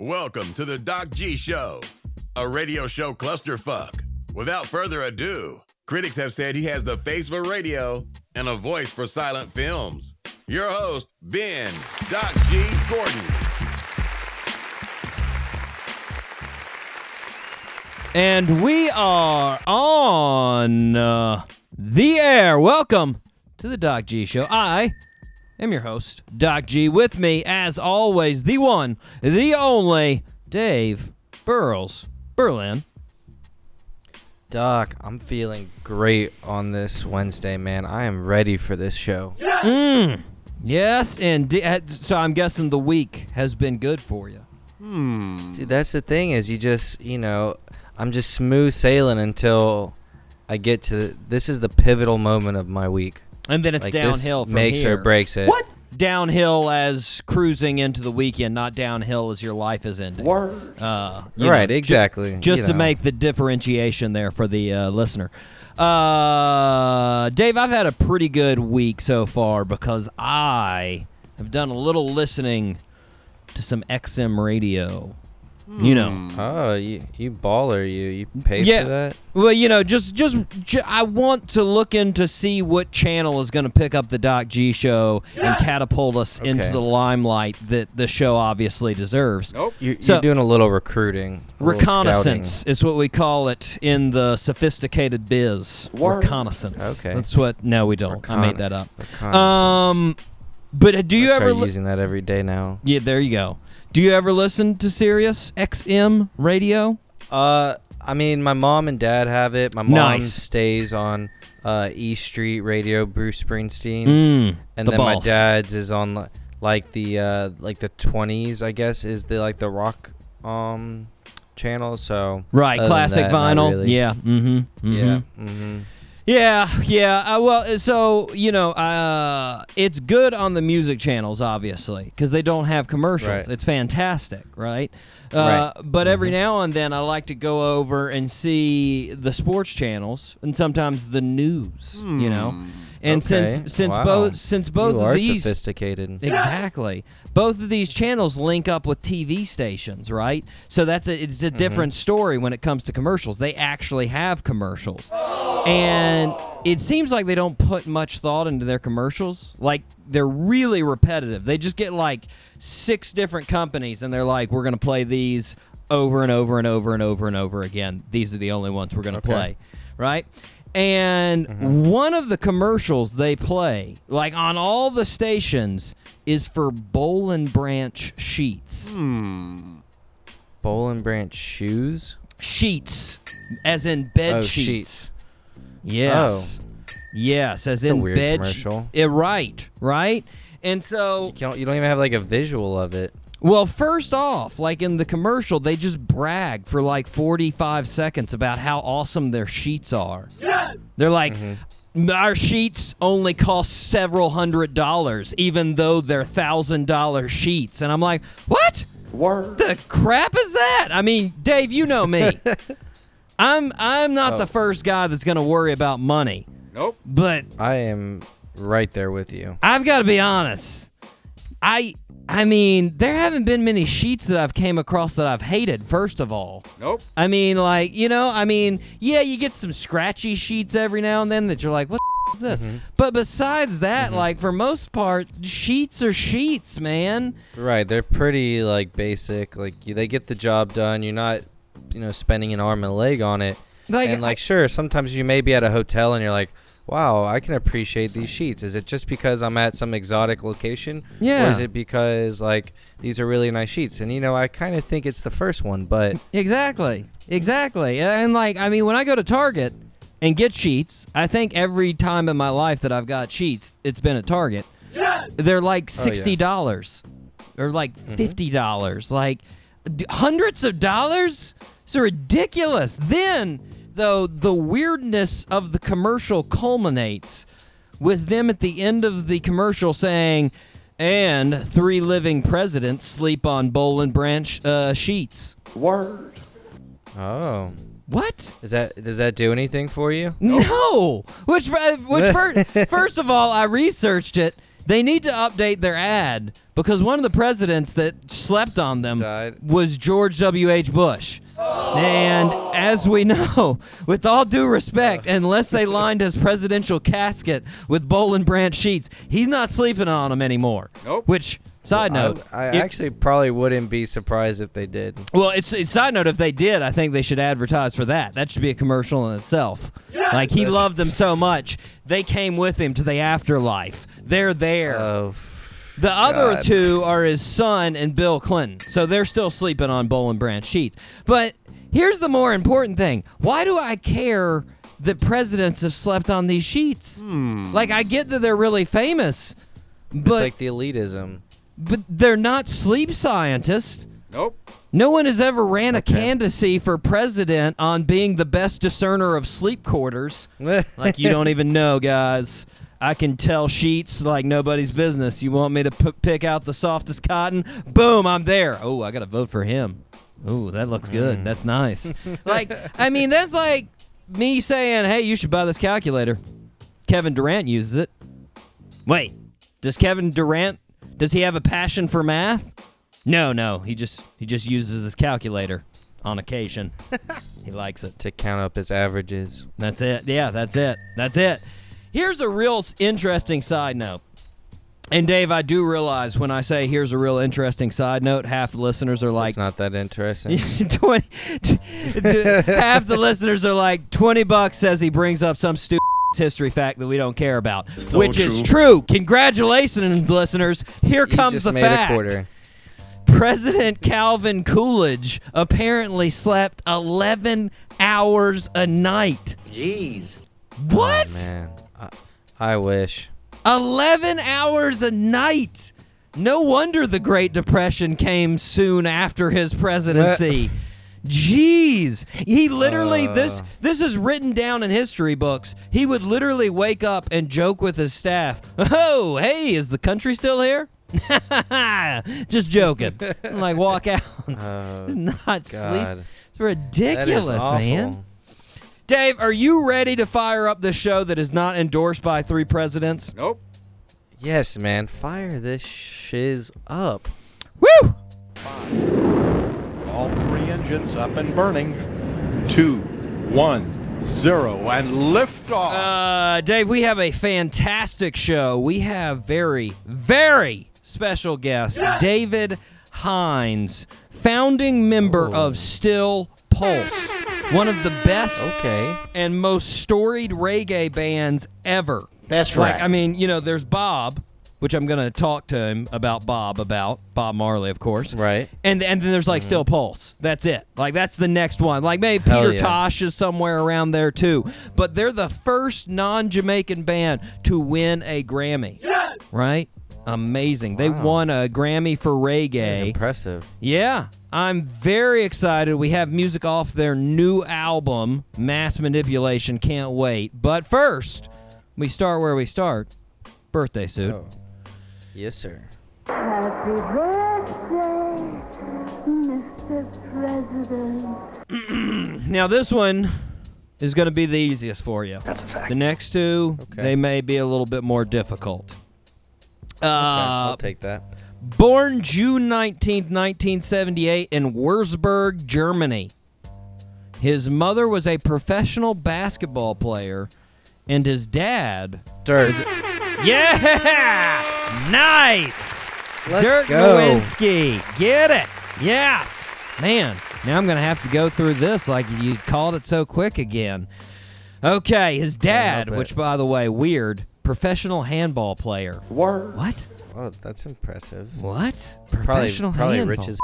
Welcome to the Doc G Show, a radio show clusterfuck. Without further ado, critics have said he has the face for radio and a voice for silent films. Your host, Ben Doc G Gordon. And we are on uh, the air. Welcome to the Doc G Show. I am your host, Doc G. With me, as always, the one, the only, Dave Burles Berlin. Doc, I'm feeling great on this Wednesday, man. I am ready for this show. Mm. Yes, and uh, so I'm guessing the week has been good for you. Hmm. Dude, that's the thing is you just, you know, I'm just smooth sailing until I get to this is the pivotal moment of my week. And then it's Like this downhill from makes here. or breaks it. What? Downhill as cruising into the weekend, not downhill as your life is ending. Word. Uh, you Right, know, ju- exactly. just you to know. make the differentiation there for the uh, listener. Uh, Dave, I've had a pretty good week so far because I have done a little listening to some XM radio. You know, Oh, you you baller, you you paid Yeah. for that? well, you know, just just ju- I want to look into see what channel is going to pick up the Doc G show and catapult us into the limelight that the show obviously deserves. Nope. You, So- you're doing a little recruiting, a little Reconnaissance is what we call it in the sophisticated biz. Word. Reconnaissance. Okay. That's what. No, we don't. I made that up. Um, but do you I ever? start Li- using that every day now? yeah, there you go. Do you ever listen to Sirius XM radio? Uh, I mean, my mom and dad have it. My mom Nice. stays on uh, E Street Radio, Bruce Springsteen, Mm, and the then my dad's is on li- like the uh, like the twenties, I guess, is the like the rock um channel. So Right, classic that, vinyl. really. Yeah. Mm-hmm. yeah, mm-hmm. Yeah, yeah. Uh, well, so you know, uh, it's good on the music channels, obviously, because they don't have commercials. Right. It's fantastic, right? Uh, Right. But every Mhm. now and then, I like to go over and see the sports channels, and sometimes the news. You know, and Okay. since since Wow. both since both you of these sophisticated. Exactly. Both of these channels link up with TV stations, right? So that's a it's a mm-hmm. different story when it comes to commercials. They actually have commercials. And it seems like they don't put much thought into their commercials. Like they're really repetitive. They just get like six different companies and they're like we're going to play these over and over and over and over and over again. These are the only ones we're going to Okay. play, right? And one of the commercials they play, like on all the stations, is for Bowl and Branch sheets. Bowl and Branch shoes. Sheets, as in bed Oh, sheets. sheets. Yes. Yes, as That's in bed. commercial. Eh, right, right. And so, You don't, you don't even have like a visual of it. Well, first off, like in the commercial, they just brag for like 45 seconds about how awesome their sheets are. Yes! They're like, mm-hmm. our sheets only cost several hundred dollars, even though they're thousand dollar sheets. And I'm like, what? Word. The crap is that? I mean, Dave, you know me. I'm I'm not Oh. the first guy that's gonna worry about money, Nope. but I am right there with you. I've got to be honest. I I mean, there haven't been many sheets that I've came across that I've hated. First of all, Nope. I mean, like you know, I mean, yeah, you get some scratchy sheets every now and then that you're like, what the is this? Mm-hmm. But besides that, mm-hmm. like for most part, sheets are sheets, man. Right, they're pretty like basic. Like they get the job done. You're not, you know, spending an arm and a leg on it. Like, and like, sure, sometimes you may be at a hotel and you're like, "Wow, I can appreciate these sheets." Is it just because I'm at some exotic location, Yeah. or is it because like these are really nice sheets? And you know, I kind of think it's the first one, but Exactly. Exactly. And like, I mean, when I go to Target and get sheets, I think every time in my life that I've got sheets, it's been at Target. They're like Oh, yeah. sixty dollars, or like Mm-hmm. fifty dollars, like d- hundreds of dollars. It's ridiculous. Then, though, the weirdness of the commercial culminates with them at the end of the commercial saying, "And three living presidents sleep on Bowl and Branch uh, sheets." Word. oh, What? is that does that do anything for you? No. Which, uh, which first, first of all, I researched it. They need to update their ad because one of the presidents that slept on them Died. was George W.H. Bush. And as we know, with all due respect, unless they lined his presidential casket with bowl and branch sheets, he's not sleeping on them anymore. Nope. Which, side note, I, I if- actually probably wouldn't be surprised if they did. well, it's, it's side note. If they did, I think they should advertise for that. That should be a commercial in itself. Like he loved them so much, they came with him to the afterlife. They're there. Oh, the other two are his son and Bill Clinton, so they're still sleeping on Bowl and Branch sheets. But here's the more important thing: Why do I care that presidents have slept on these sheets? Hmm. Like I get that they're really famous, it's but like the elitism. but they're not sleep scientists. Nope. No one has ever ran a Okay. candidacy for president on being the best discerner of sleep quarters. like you don't even know, guys. I can tell sheets like nobody's business. You want me to p- pick out the softest cotton? Boom, I'm there. Oh, I got to vote for him. Oh, that looks good. Mm. That's nice. like, I mean, that's like me saying, "Hey, you should buy this calculator." Kevin Durant uses it. Wait, does Kevin Durant does he have a passion for math? No, no. He just he just uses his calculator on occasion. he likes it. to count up his averages. That's it. Yeah, that's it. That's it. Here's a real interesting side note. And Dave, I do realize when I say here's a real interesting side note, half the listeners are like it's not that interesting. 20 t- t- half the listeners are like 20 bucks says he brings up some stupid history fact that we don't care about, So which is true. true. Congratulations listeners. Here You comes just the made fact. a quarter. President Calvin Coolidge apparently slept 11 hours a night. Jeez. What? Oh, man, I, wish. 11 hours a night. No wonder the Great Depression came soon after his presidency. Jeez. He literally this Uh. this is written down in history books. He would literally wake up and joke with his staff. "Oh, hey, is the country still here?" Just joking. Like walk out. Oh, Not sleep. It's ridiculous, that is awful. man. Dave, are you ready to fire up the show that is not endorsed by three presidents? Nope. Yes, man. Fire this shiz up. Woo! All three engines up and burning. Two, one, zero, and lift off. Uh, Dave, we have a fantastic show. We have very, very special guest, David Hinds, founding member Oh. of Steel Pulse, one of the best Okay. and most storied reggae bands ever. That's Like, right. I mean, you know, there's Bob, which I'm going to talk to him about Bob about Bob Marley, of course. Right. And and then there's like mm-hmm. Steel Pulse. That's it. Like that's the next one. Like maybe Hell Peter yeah. Tosh is somewhere around there too. But they're the first non-Jamaican band to win a Grammy. Yes! Right? Amazing. They won a Grammy for That's reggae. impressive. Yeah, I'm very excited. We have music off their new album, Mass Manipulation. Can't wait. But first, we start where we start. Birthday suit. Oh. Yes, sir. Happy birthday, Mr. President. Now this one is going to be the easiest for you. That's a fact. The next two, Okay. they may be a little bit more difficult. Uh, Okay, I'll take that. born June 19th, 1978 in Wurzburg, Germany. His mother was a professional basketball player and his dad Dirt. Yeah! Nice! Let's Dirk go. Nowitzki. Get it. Yes. Man, now I'm going to have to go through this like you called it so quick again. Okay, his dad, which by the way, weird, professional handball player. Word. What? Oh, that's impressive. What? Professional probably handball. rich as.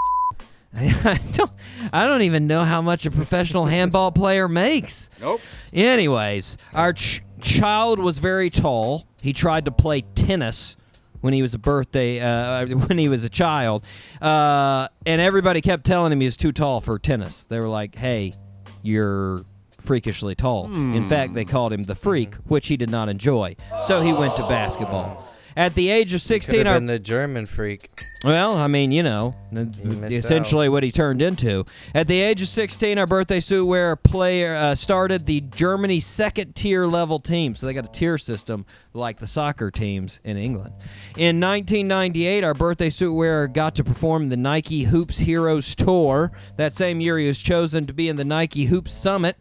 I don't I don't even know how much a professional handball player makes. Nope. Anyways, our ch- child was very tall. He tried to play tennis when he was a birthday uh, when he was a child, uh, and everybody kept telling him he was too tall for tennis. They were like, "Hey, you're freakishly tall." In fact, they called him the freak, which he did not enjoy. So he went to basketball. At the age of Could 16, have our been the German freak. Well, I mean, you know, essentially what he turned into. At the age of 16, our birthday suit wearer player uh, started the Germany second tier level team. So they got a tier system like the soccer teams in England. In 1998, our birthday suit wearer got to perform the Nike Hoops Heroes Tour. That same year, he was chosen to be in the Nike Hoops Summit.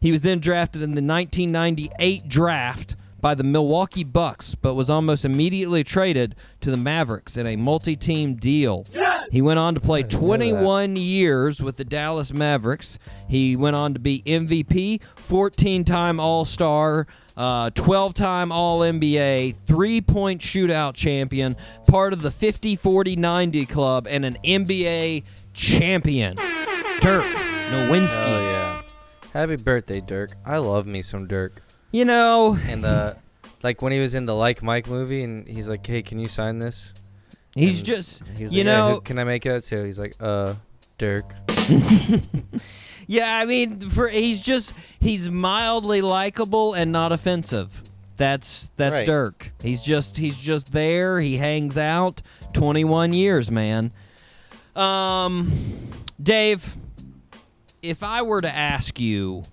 He was then drafted in the 1998 draft by the Milwaukee Bucks, but was almost immediately traded to the Mavericks in a multi-team deal. He went on to play 21 years with the Dallas Mavericks. He went on to be MVP, 14-time All-Star, uh, 12-time All-NBA, three-point shootout champion, part of the 50-40-90 club, and an NBA champion. Dirk Nowitzki. Happy birthday, Dirk. I love me some Dirk. You know, And uh, like when he was in the Like Mike movie, and he's like, "Hey, can you sign this?" he's And just, He was you like, "Yeah, who know, can I make it to? He's like, "Uh, Dirk." Yeah, I mean, for he's just he's mildly likable and not offensive. That's that's Right. Dirk. He's just he's just there. He hangs out. Twenty one years, man. Um, Dave, if I were to ask you,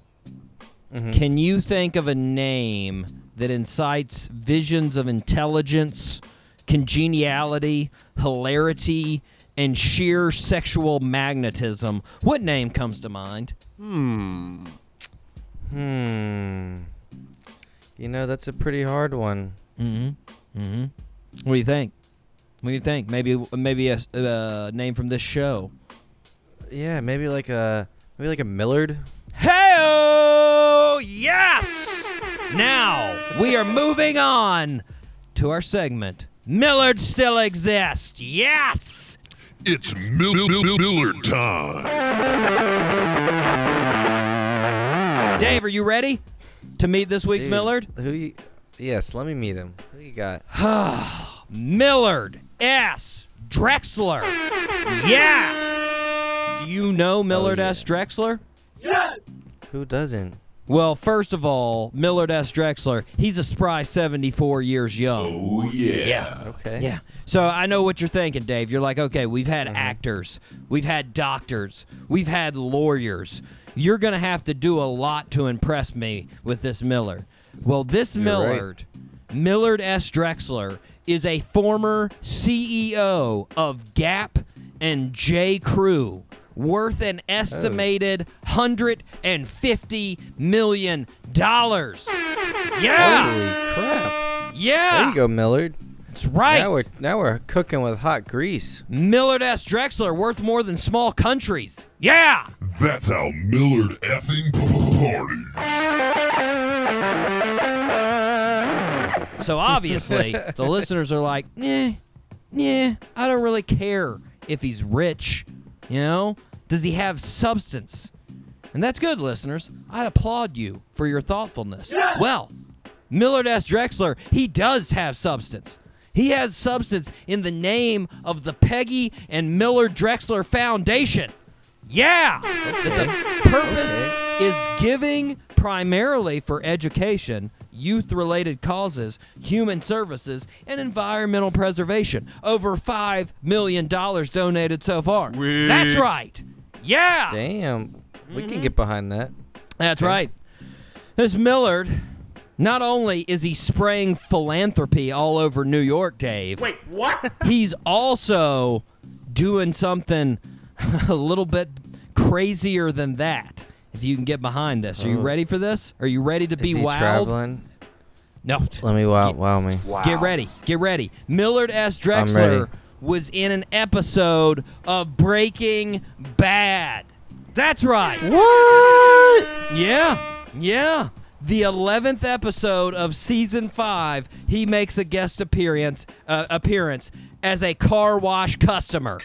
Mhm. can you think of a name that incites visions of intelligence, congeniality, hilarity, and sheer sexual magnetism? What name comes to mind? Hmm. Hmm. You know, that's a pretty hard one. Mm-hmm. Mm-hmm. What do you think? What do you think? Maybe maybe a uh, name from this show. Yeah, maybe like a maybe like a Millard. Hey, yes! Now we are moving on to our segment. Millard still exists. Yes. It's Mil- Mil- Mil- Millard time. Dave, are you ready to meet this week's Dude, Millard? Who? You, yes, let me meet him. Who you got? Millard S. Drexler. Yes. Do you know oh, Millard yeah. S. Drexler? Yes. Who doesn't? Well, first of all, Millard S. Drexler, he's a spry 74 years young. Oh, yeah. Yeah. Okay. Yeah. So I know what you're thinking, Dave. You're like, okay, we've had uh-huh. actors, we've had doctors, we've had lawyers. You're going to have to do a lot to impress me with this Millard. Well, this right. Millard, Millard S. Drexler, is a former CEO of Gap and J. Crew, worth an estimated $150 million. Yeah. Holy crap! Yeah. There you go, Millard. That's right. Now we're now we're cooking with hot grease. Millard S. Drexler worth more than small countries. Yeah. That's how Millard effing party. So obviously, the listeners are like, eh, yeah, I don't really care if he's rich. You know, does he have substance? And that's good, listeners. I applaud you for your thoughtfulness. Well, Millard S. Drexler, he does have substance. He has substance in the name of the Peggy and Millard Drexler Foundation. Yeah. The purpose is giving primarily for education, youth related causes, human services, and environmental preservation. Over $5 million donated so far. That's right. Yeah. Damn, we Mm-hmm. can get behind that. That's Okay. right. This Millard, not only is he spraying philanthropy all over New York, Dave. Wait, what? He's also doing something a little bit crazier than that. If you can get behind this, are you ready for this? Are you ready to be Is be he wowed? traveling? No. Let me wow wow me. Get ready. Get ready. Millard S. ready. Drexler was in an episode of Breaking Bad. That's right. What? Yeah, yeah. The eleventh episode of season five, he makes a guest appearance uh, appearance as a car wash customer.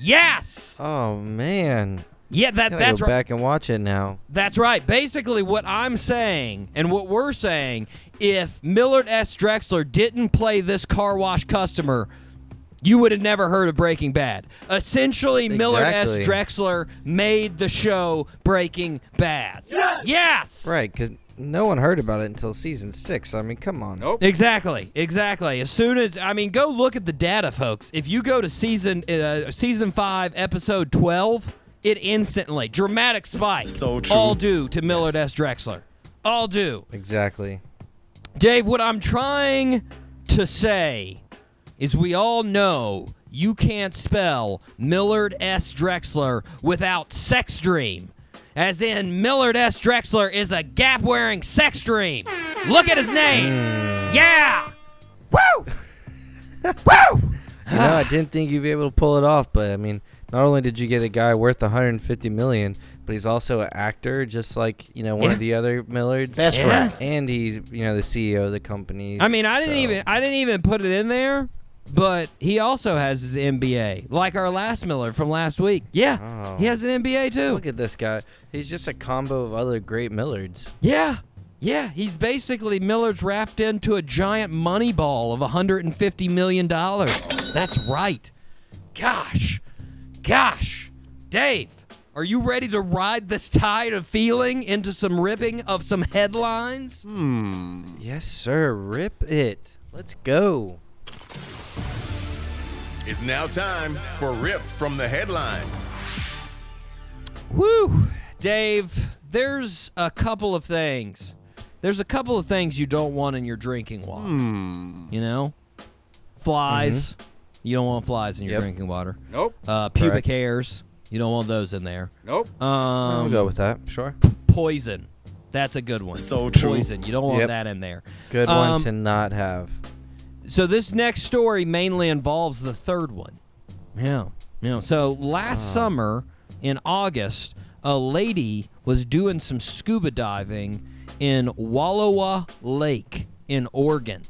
Yes, Oh man. Yeah. That Gotta that's go right. back and watch it now. That's right. Basically, what I'm saying and what we're saying, if Millard S. Drexler didn't play this car wash customer, you would have never heard of Breaking Bad. Essentially, Millard S. Drexler made the show Breaking Bad. Yes. Right, because no one heard about it until season six. I mean, come on. Nope. Exactly, exactly. As soon as I mean, go look at the data, folks. If you go to season uh, season five, episode twelve, it instantly dramatic spike. So true. All due to Millard S. Drexler. All due. Exactly. Dave, what I'm trying to say is we all know you can't spell Millard S. Drexler without sex dream. As in, Millard S. Drexler is a gap wearing sex dream. Look at his name. Hmm. Yeah. Woo! Woo! You know, I didn't think you'd be able to pull it off, but I mean, not only did you get a guy worth 150 million, but he's also an actor, just like you know one Yeah. of the other Millards. That's Yeah. right. And he's you know the CEO of the company. I mean, I didn't so- even I didn't even put it in there, but he also has his MBA, like our last Millard from last week. Yeah, Oh. he has an MBA too. Look at this guy. He's just a combo of other great Millards. Yeah. Yeah, he's basically Millard's wrapped into a giant money ball of $150 million. That's right. Gosh. Gosh. Dave, are you ready to ride this tide of feeling into some ripping of some headlines? Hmm. Yes, sir. Rip it. Let's go. It's now time for Rip from the Headlines. Whew. Dave, there's a couple of things. There's a couple of things you don't want in your drinking water. You know? Flies. You don't want flies in your Yep. drinking water. Nope. Uh, pubic Correct. hairs. You don't want those in there. Nope. Um, I'll go with that. Sure. poison. That's a good one. So true. Poison. You don't want Yep. that in there. Good Um, one to not have. So this next story mainly involves the third one. Yeah. You know, so last summer in August, a lady was doing some scuba diving in Wallowa Lake in Oregon.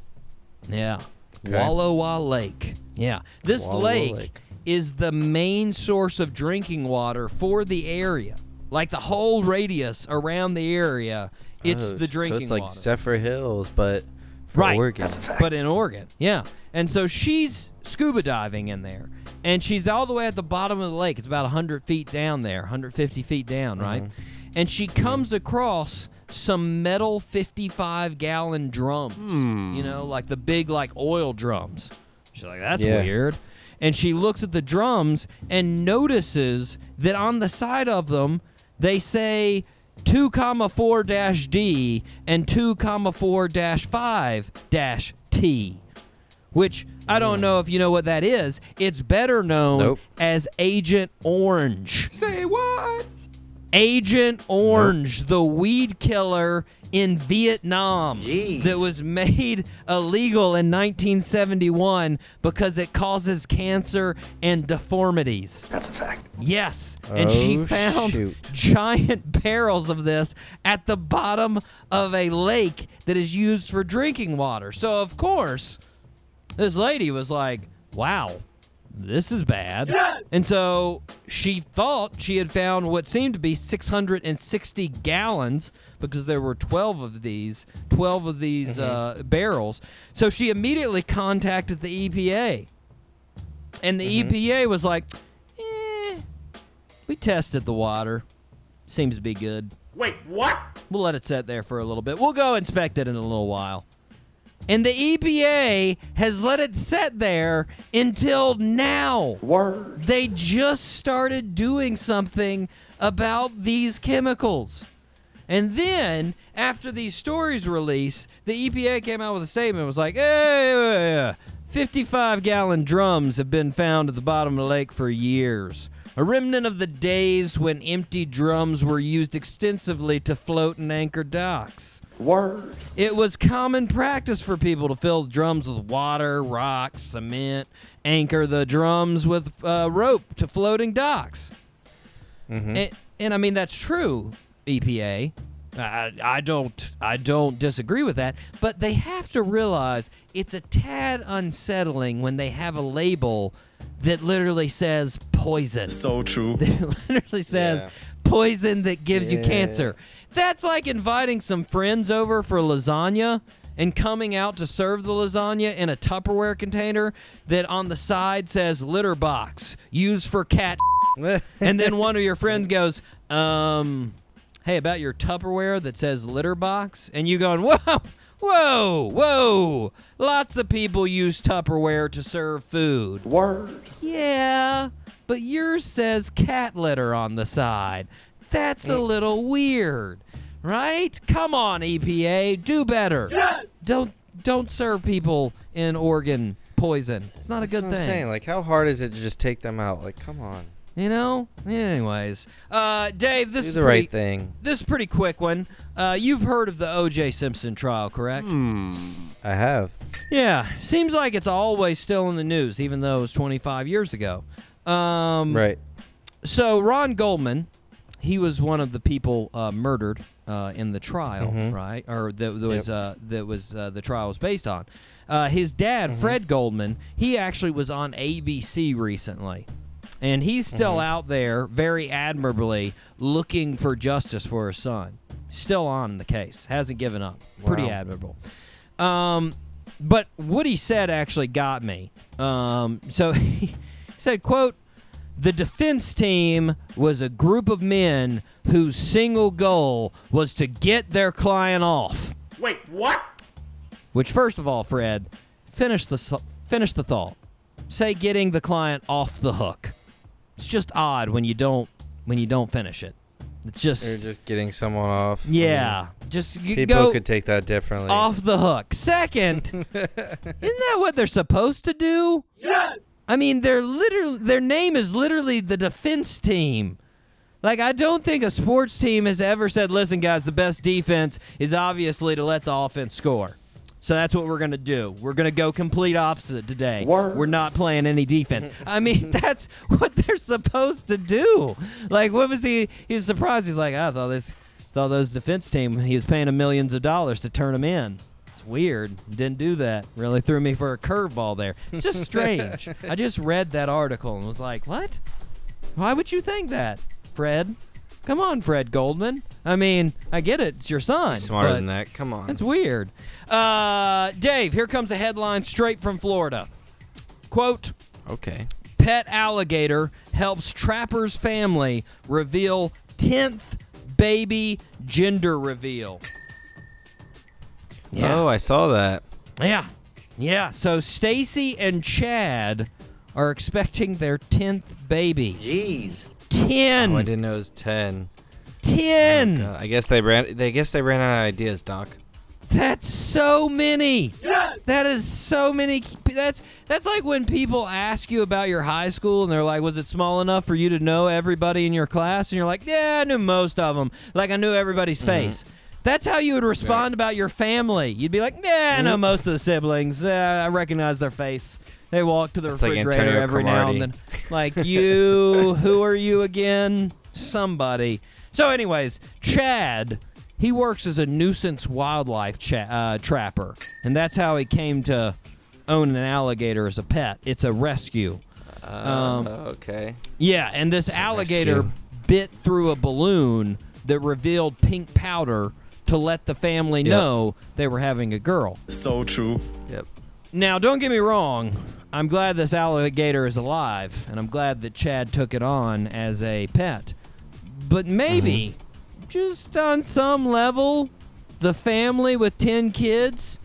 Yeah. Okay. Wallowa Lake. Yeah. This Wallowa lake, Lake. is the main source of drinking water for the area. Like the whole radius around the area, it's Oh, the drinking So it's like water. Zephyrhills, but for Right. Oregon. But in Oregon, yeah. And so she's scuba diving in there, and she's all the way at the bottom of the lake. It's about 100 feet down there, 150 feet down, right? Mm-hmm. And she comes across some metal 55 gallon drums, hmm. you know, like the big, like oil drums. She's like, that's Yeah. weird. And she looks at the drums and notices that on the side of them, they say 2 comma 4 dash D and 2 comma 4 dash 5 dash T. Which I don't hmm. know if you know what that is. It's better known Nope. as Agent Orange. Say what? Agent Orange, the weed killer in Vietnam that was made illegal in 1971 because it causes cancer and deformities. That's a fact. Yes. And she Oh, found shoot. giant barrels of this at the bottom of a lake that is used for drinking water. So, of course, this lady was like, wow, this is bad. And so she thought she had found what seemed to be 660 gallons because there were 12 of these, 12 of these uh, barrels. So she immediately contacted the EPA. And the EPA was like, eh, we tested the water. Seems to be good. Wait, what? We'll let it sit there for a little bit. We'll go inspect it in a little while. And the EPA has let it sit there until now. Word. They just started doing something about these chemicals. And then, after these stories released, the EPA came out with a statement. It was like, hey, 55 gallon drums have been found at the bottom of the lake for years. A remnant of the days when empty drums were used extensively to float and anchor docks. Word. It was common practice for people to fill drums with water, rocks, cement, anchor the drums with uh, rope to floating docks. And, and I mean that's true, EPA. I, I don't I don't disagree with that, but they have to realize it's a tad unsettling when they have a label that literally says poison. So true. It literally says Yeah. poison that gives you cancer. That's like inviting some friends over for lasagna and coming out to serve the lasagna in a Tupperware container that on the side says litter box used for cat. and then one of your friends goes, um, hey, about your Tupperware that says litter box, and you going, whoa, whoa, whoa. Lots of people use Tupperware to serve food. Word. Yeah, but yours says cat litter on the side. That's a little weird, right? Come on, EPA, do better. Don't don't serve people in Oregon poison. It's not a That's good what I'm thing. saying. Like, how hard is it to just take them out? Like, come on, You know. Anyways, uh, Dave, this do is the pretty, right thing. This is a pretty quick one. Uh, you've heard of the O.J. Simpson trial, correct? I have. Yeah. Seems like it's always still in the news, even though it was 25 years ago. Um, Right. So Ron Goldman, he was one of the people uh, murdered uh, in the trial, Mhm. right? Or that, that was Yep. uh, that was uh, the trial was based on. Uh, his dad, Mm-hmm. Fred Goldman, he actually was on ABC recently. And he's still Mm-hmm. out there very admirably looking for justice for his son. Still on the case. Hasn't given up. Pretty admirable. Um, but what he said actually got me. Um, so he said, quote, the defense team was a group of men whose single goal was to get their client off. Wait, what? Which, first of all, Fred, finish the finish the thought. Say getting the client off the hook. It's just odd when you don't when you don't finish it. It's just, They're just getting someone off. I mean, yeah, just y- people go could take that differently. off the hook. Second, isn't that what they're supposed to do? Yes! I mean, they're literally their name is literally the defense team. Like I don't think a sports team has ever said, "Listen, guys, the best defense is obviously to let the offense score." So that's what we're gonna do. We're gonna go complete opposite today. Word. We're not playing any defense. I mean, that's what they're supposed to do. Like, what was he? He was surprised. He's like, I thought this, thought those defense team. He was paying them millions of dollars to turn them in. It's weird. Didn't do that. Really threw me for a curveball there. It's just strange. I just read that article and was like, what? Why would you think that, Fred? Come on, Fred Goldman. I mean, I get it. It's your son. Smarter than that. Come on. That's weird. Uh, Dave, here comes a headline straight from Florida. Quote okay. Pet alligator helps trapper's family reveal 10th baby gender reveal. Yeah. Oh, I saw that. Yeah. Yeah. So Stacy and Chad are expecting their 10th baby. Jeez. 10. Oh, I didn't know it was ten. 10. God, I guess they ran. They guess they ran out of ideas, Doc. That's so many. That is so many. That's that's like when people ask you about your high school and they're like, "Was it small enough for you to know everybody in your class?" And you're like, "Yeah, I knew most of them. Like I knew everybody's Mm-hmm. face." That's how you would respond about your family. You'd be like, "Yeah, I know Mm-hmm. most of the siblings. Uh, I recognize their face. They walk to the It's like refrigerator Antonio every now and then." Like you, who are you again? Somebody. So, anyways, Chad, he works as a nuisance wildlife cha- uh, trapper, and that's how he came to own an alligator as a pet. It's a rescue. Um, Uh, okay. Yeah, and this alligator bit through a balloon that revealed pink powder to let the family know they were having a girl. So true. Yep. Now, don't get me wrong. I'm glad this alligator is alive, and I'm glad that Chad took it on as a pet. But maybe, mm-hmm. just on some level, the family with 10 kids,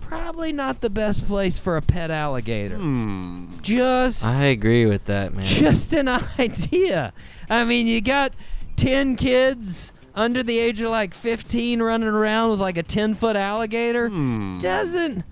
probably not the best place for a pet alligator. Hmm. Just. I agree with that, man. Just an idea. I mean, you got 10 kids under the age of like 15 running around with like a 10 foot alligator. Doesn't.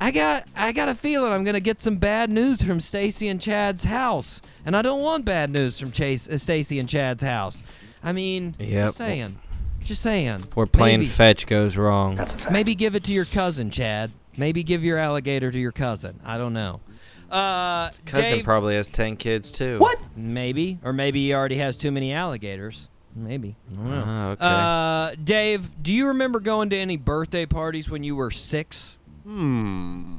I got I got a feeling I'm gonna get some bad news from Stacy and Chad's house, and I don't want bad news from Chase, uh, Stacy and Chad's house. I mean, Yep. just saying, just saying. Where playing maybe, fetch goes wrong. That's a fact. maybe give it to your cousin, Chad. Maybe give your alligator to your cousin. I don't know. Uh, Cousin Dave- probably has ten kids too. What? Maybe, or maybe he already has too many alligators. Maybe. I don't know. Ah, okay. Uh, Dave, do you remember going to any birthday parties when you were six? Hmm.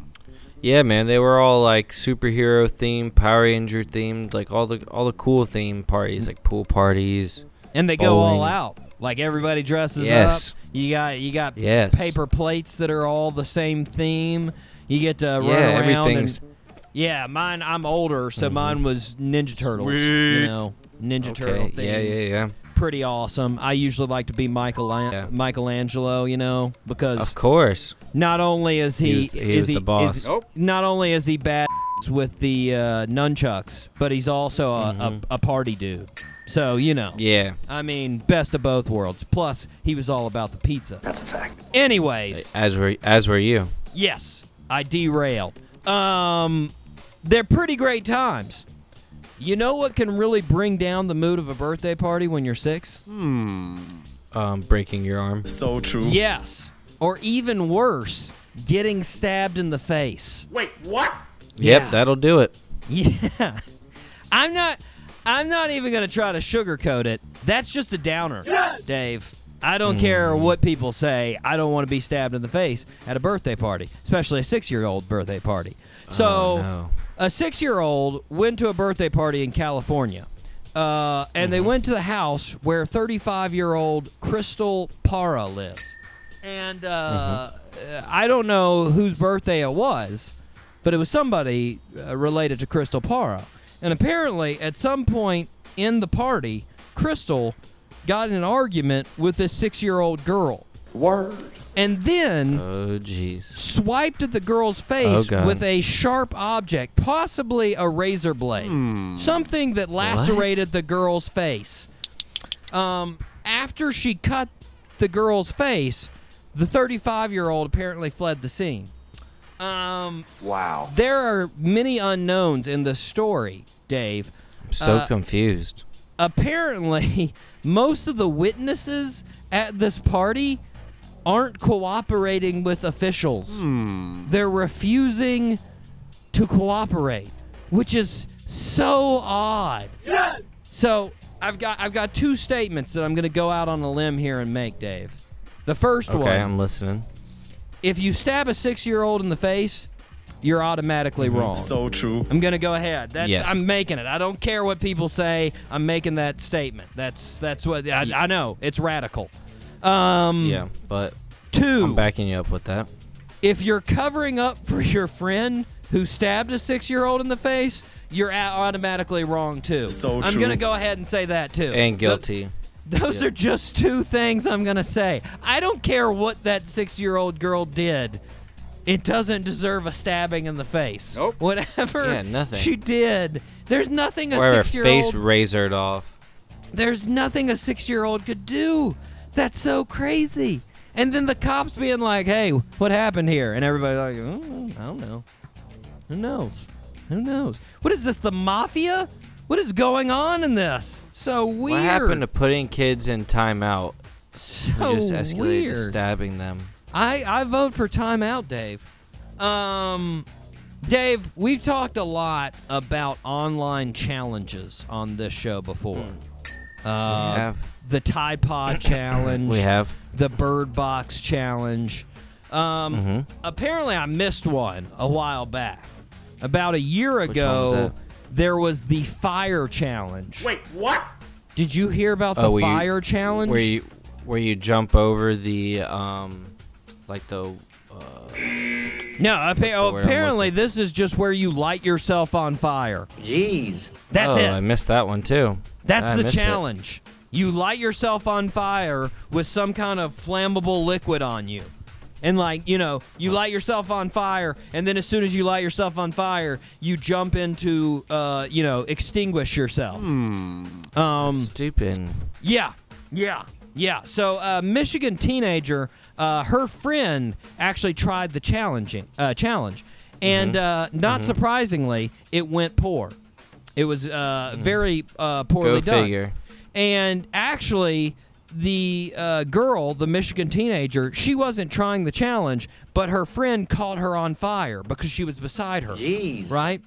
Yeah, man, they were all like superhero themed, Power Ranger themed, like all the all the cool theme parties, like pool parties. And they go all out. Like everybody dresses Yes. up. You got you got Yes. paper plates that are all the same theme. You get to run yeah, around everything's and yeah, mine I'm older, so Mhm. mine was Ninja Turtles. You know, Ninja okay. Turtle Yeah, yeah, yeah. Pretty awesome. I usually like to be Michael Yeah. Michelangelo, you know, because Of course. not only is he, He was- he is was he the boss. is- not only is he bad with the uh, nunchucks, but he's also a, a, a party dude. So you know, Mm-hmm. Yeah. I mean, best of both worlds. Plus, he was all about the pizza. That's a fact. Anyways, As were as were you. yes, I derailed. Um, they're pretty great times. You know what can really bring down the mood of a birthday party when you're six? Um, breaking your arm. So true. Yes. Or even worse, getting stabbed in the face. Wait, what? Yep, Yeah. that'll do it. Yeah. I'm not I'm not even going to try to sugarcoat it. That's just a downer, Dave. I don't care what people say. I don't want to be stabbed in the face at a birthday party, especially a 6-year-old birthday party. So, Oh, no. A 6-year-old went to a birthday party in California. Uh, and they went to the house where 35-year-old Crystal Para lives. And uh, I don't know whose birthday it was, but it was somebody uh, related to Crystal Para. And apparently, at some point in the party, Crystal got in an argument with this six year old girl. Word. And then Oh jeez. swiped at the girl's face Oh, with a sharp object, possibly a razor blade, something that lacerated the girl's face. Um, after she cut the girl's face, the 35 year old apparently fled the scene. Um, Wow. there are many unknowns in the story, Dave. I'm so Uh, confused. Apparently, most of the witnesses at this party aren't cooperating with officials. Hmm. They're refusing to cooperate, which is so odd. Yes! So I've got I've got two statements that I'm going to go out on a limb here and make, Dave. The first Okay, one: I'm listening. if you stab a six-year-old in the face, you're automatically mm-hmm. wrong. So true. I'm gonna go ahead. That's Yes. I'm making it. I don't care what people say. I'm making that statement. That's that's what I, I know. It's radical. Um, Yeah, but 2 I'm backing you up with that. if you're covering up for your friend who stabbed a six-year-old in the face, you're automatically wrong too. So I'm true. gonna go ahead and say that too. And Th- guilty. those are just two things I'm going to say. I don't care what that six year old girl did. It doesn't deserve a stabbing in the face. Nope. Whatever Yeah, nothing. she did, there's nothing a or her six-year-old face razored off. there's nothing a six year old could do. That's so crazy. And then the cops being like, "Hey, what happened here?" And everybody like, oh, "I don't know. Who knows? Who knows? What is this? The mafia? What is going on in this? So weird. What happened to putting kids in timeout? so You just escalated to weird. stabbing them. I I vote for timeout, Dave. Um, Dave, we've talked a lot about online challenges on this show before. we Uh, have. The Tide Pod challenge. We have. the Bird Box challenge. Um, Mhm. apparently, I missed one a while back. About a year Which one was ago, that? there was the Fire Challenge. Wait, what? Did you hear about the Oh, where you- Fire Challenge? Where you where you jump over the um like the uh, no, appa- oh, apparently this is just where you light yourself on fire. Jeez. That's oh, it. I missed that one too. That's I the challenge. it. You light yourself on fire with some kind of flammable liquid on you. And like, you know, you light yourself on fire and then as soon as you light yourself on fire, you jump into uh, you know, extinguish yourself. Um Stupid. yeah. Yeah. Yeah. So, uh, Michigan teenager, uh, her friend actually tried the challenging uh, challenge, and Mm-hmm. uh, not surprisingly, it went poor. It was uh, very uh, poorly Mm-hmm. Go done. figure. And actually, the uh, girl, the Michigan teenager, she wasn't trying the challenge, but her friend caught her on fire because she was beside her. Jeez. Right?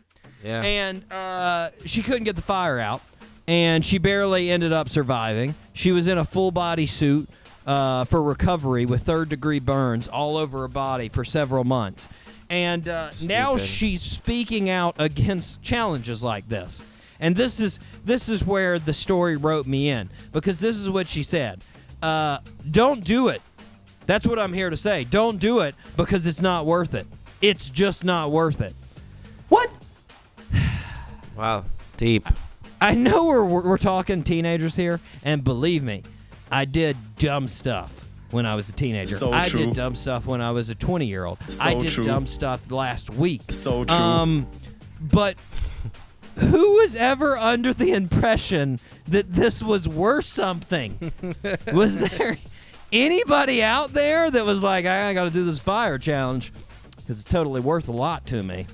Yeah. And uh, she couldn't get the fire out, and she barely ended up surviving. She was in a full body suit uh, for recovery with third degree burns all over her body for several months. And uh, now she's speaking out against challenges like this. And this is this is where the story wrote me in because this is what she said. Uh, don't do it. That's what I'm here to say. Don't do it because it's not worth it. It's just not worth it. What? wow. Deep. I know we're, we're we're talking teenagers here, and believe me, I did dumb stuff when I was a teenager. So I true. did dumb stuff when I was a 20 year old. So I did true. dumb stuff last week. So true. Um, but who was ever under the impression that this was worth something? was there anybody out there that was like, I got to do this fire challenge because it's totally worth a lot to me?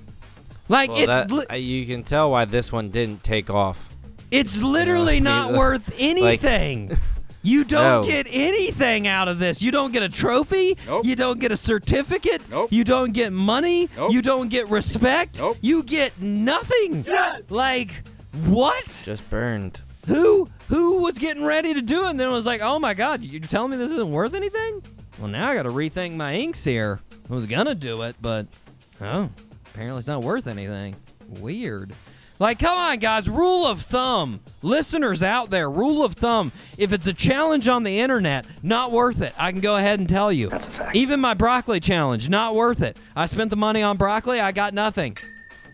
Like Well, it's that, li- you can tell why this one didn't take off. it's literally I mean, not worth anything. You don't No. get anything out of this. You don't get a trophy. Nope. You don't get a certificate. Nope. You don't get money. Nope. You don't get respect. Nope. You get nothing. Like what? Just burned. Who who was getting ready to do it and then was like, "Oh my god, you're telling me this isn't worth anything?" Well, now I got to rethink my inks here. I was gonna do it, but oh, apparently it's not worth anything. Weird. Like, come on, guys. Rule of thumb. Listeners out there, rule of thumb. If it's a challenge on the internet, not worth it. I can go ahead and tell you. That's a fact. Even my broccoli challenge, not worth it. I spent the money on broccoli, I got nothing.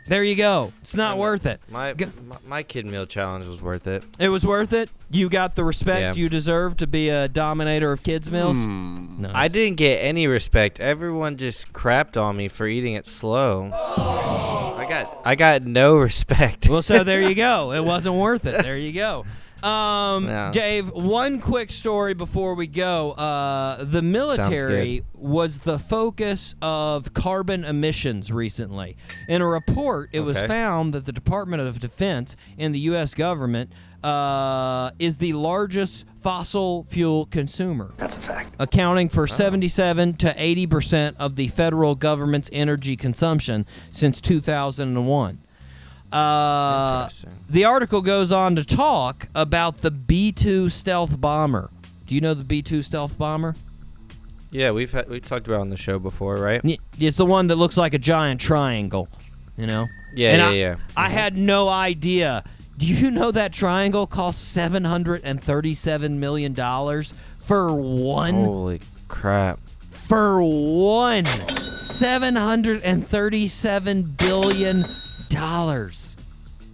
There you go. It's not worth it. My, G- my my kid meal challenge was worth it. It was worth it. You got the respect Yeah. you deserve to be a dominator of kids' meals. Hmm. Nice. I didn't get any respect. Everyone just crapped on me for eating it slow. I got I got no respect. Well, so there you go. It wasn't worth it. There you go. Um, Yeah. Dave, one quick story before we go. Uh, the military was the focus of carbon emissions recently. In a report, it was found that the Department of Defense and the U.S. government uh, is the largest fossil fuel consumer. That's a fact. Accounting for 77 to 80 percent of the federal government's energy consumption since 2001. Uh, the article goes on to talk about the B 2 stealth bomber. Do you know the B 2 stealth bomber? yeah, we've had, we talked about it on the show before, right? It's the one that looks like a giant triangle, you know? Yeah, And yeah, I, yeah. I had no idea. Do you know that triangle cost $737 million for one? Holy crap! For one. $737 billion.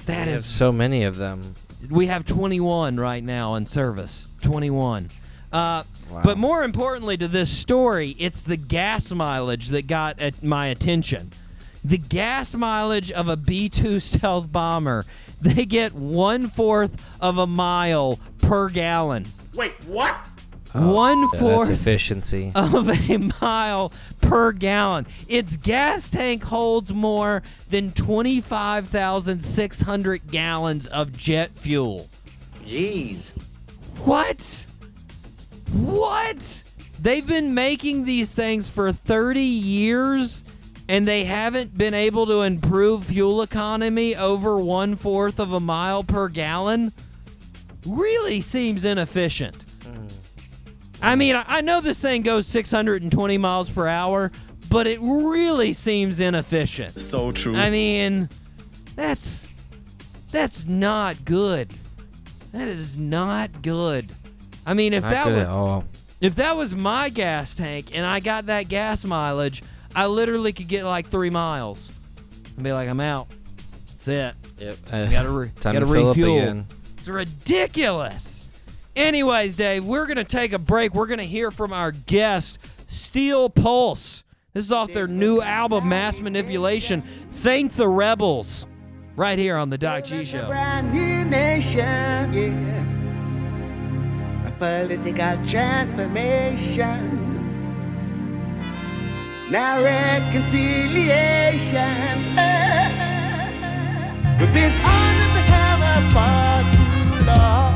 That We have is so many of them. we have 21 right now in service 21 uh, Wow. but more importantly to this story it's the gas mileage that got at my attention the gas mileage of a b2 stealth bomber they get one fourth of a mile per gallon Wait, what? Oh, one Yeah, that's fourth efficiency. of a mile per gallon. Its gas tank holds more than 25,600 gallons of jet fuel. Jeez. What? What? They've been making these things for 30 years and they haven't been able to improve fuel economy over one fourth of a mile per gallon? Really seems inefficient. Mm. I mean, I I know this thing goes 620 miles per hour, but it really seems inefficient. So true. I mean, that's that's not good. That is not good. I mean, if Not that was all. if that was my gas tank and I got that gas mileage, I literally could get like three miles and be like, I'm out. That's it. Yep. Gotta re- Time gotta to fill refuel. up again. It's ridiculous. Anyways, Dave, we're going to take a break. We're going to hear from our guest, Steel Pulse. This is off their new album, Mass Manipulation. Thank the Rebels. Right here on the Doc G Show. political transformation. Now reconciliation. We've been under the too long.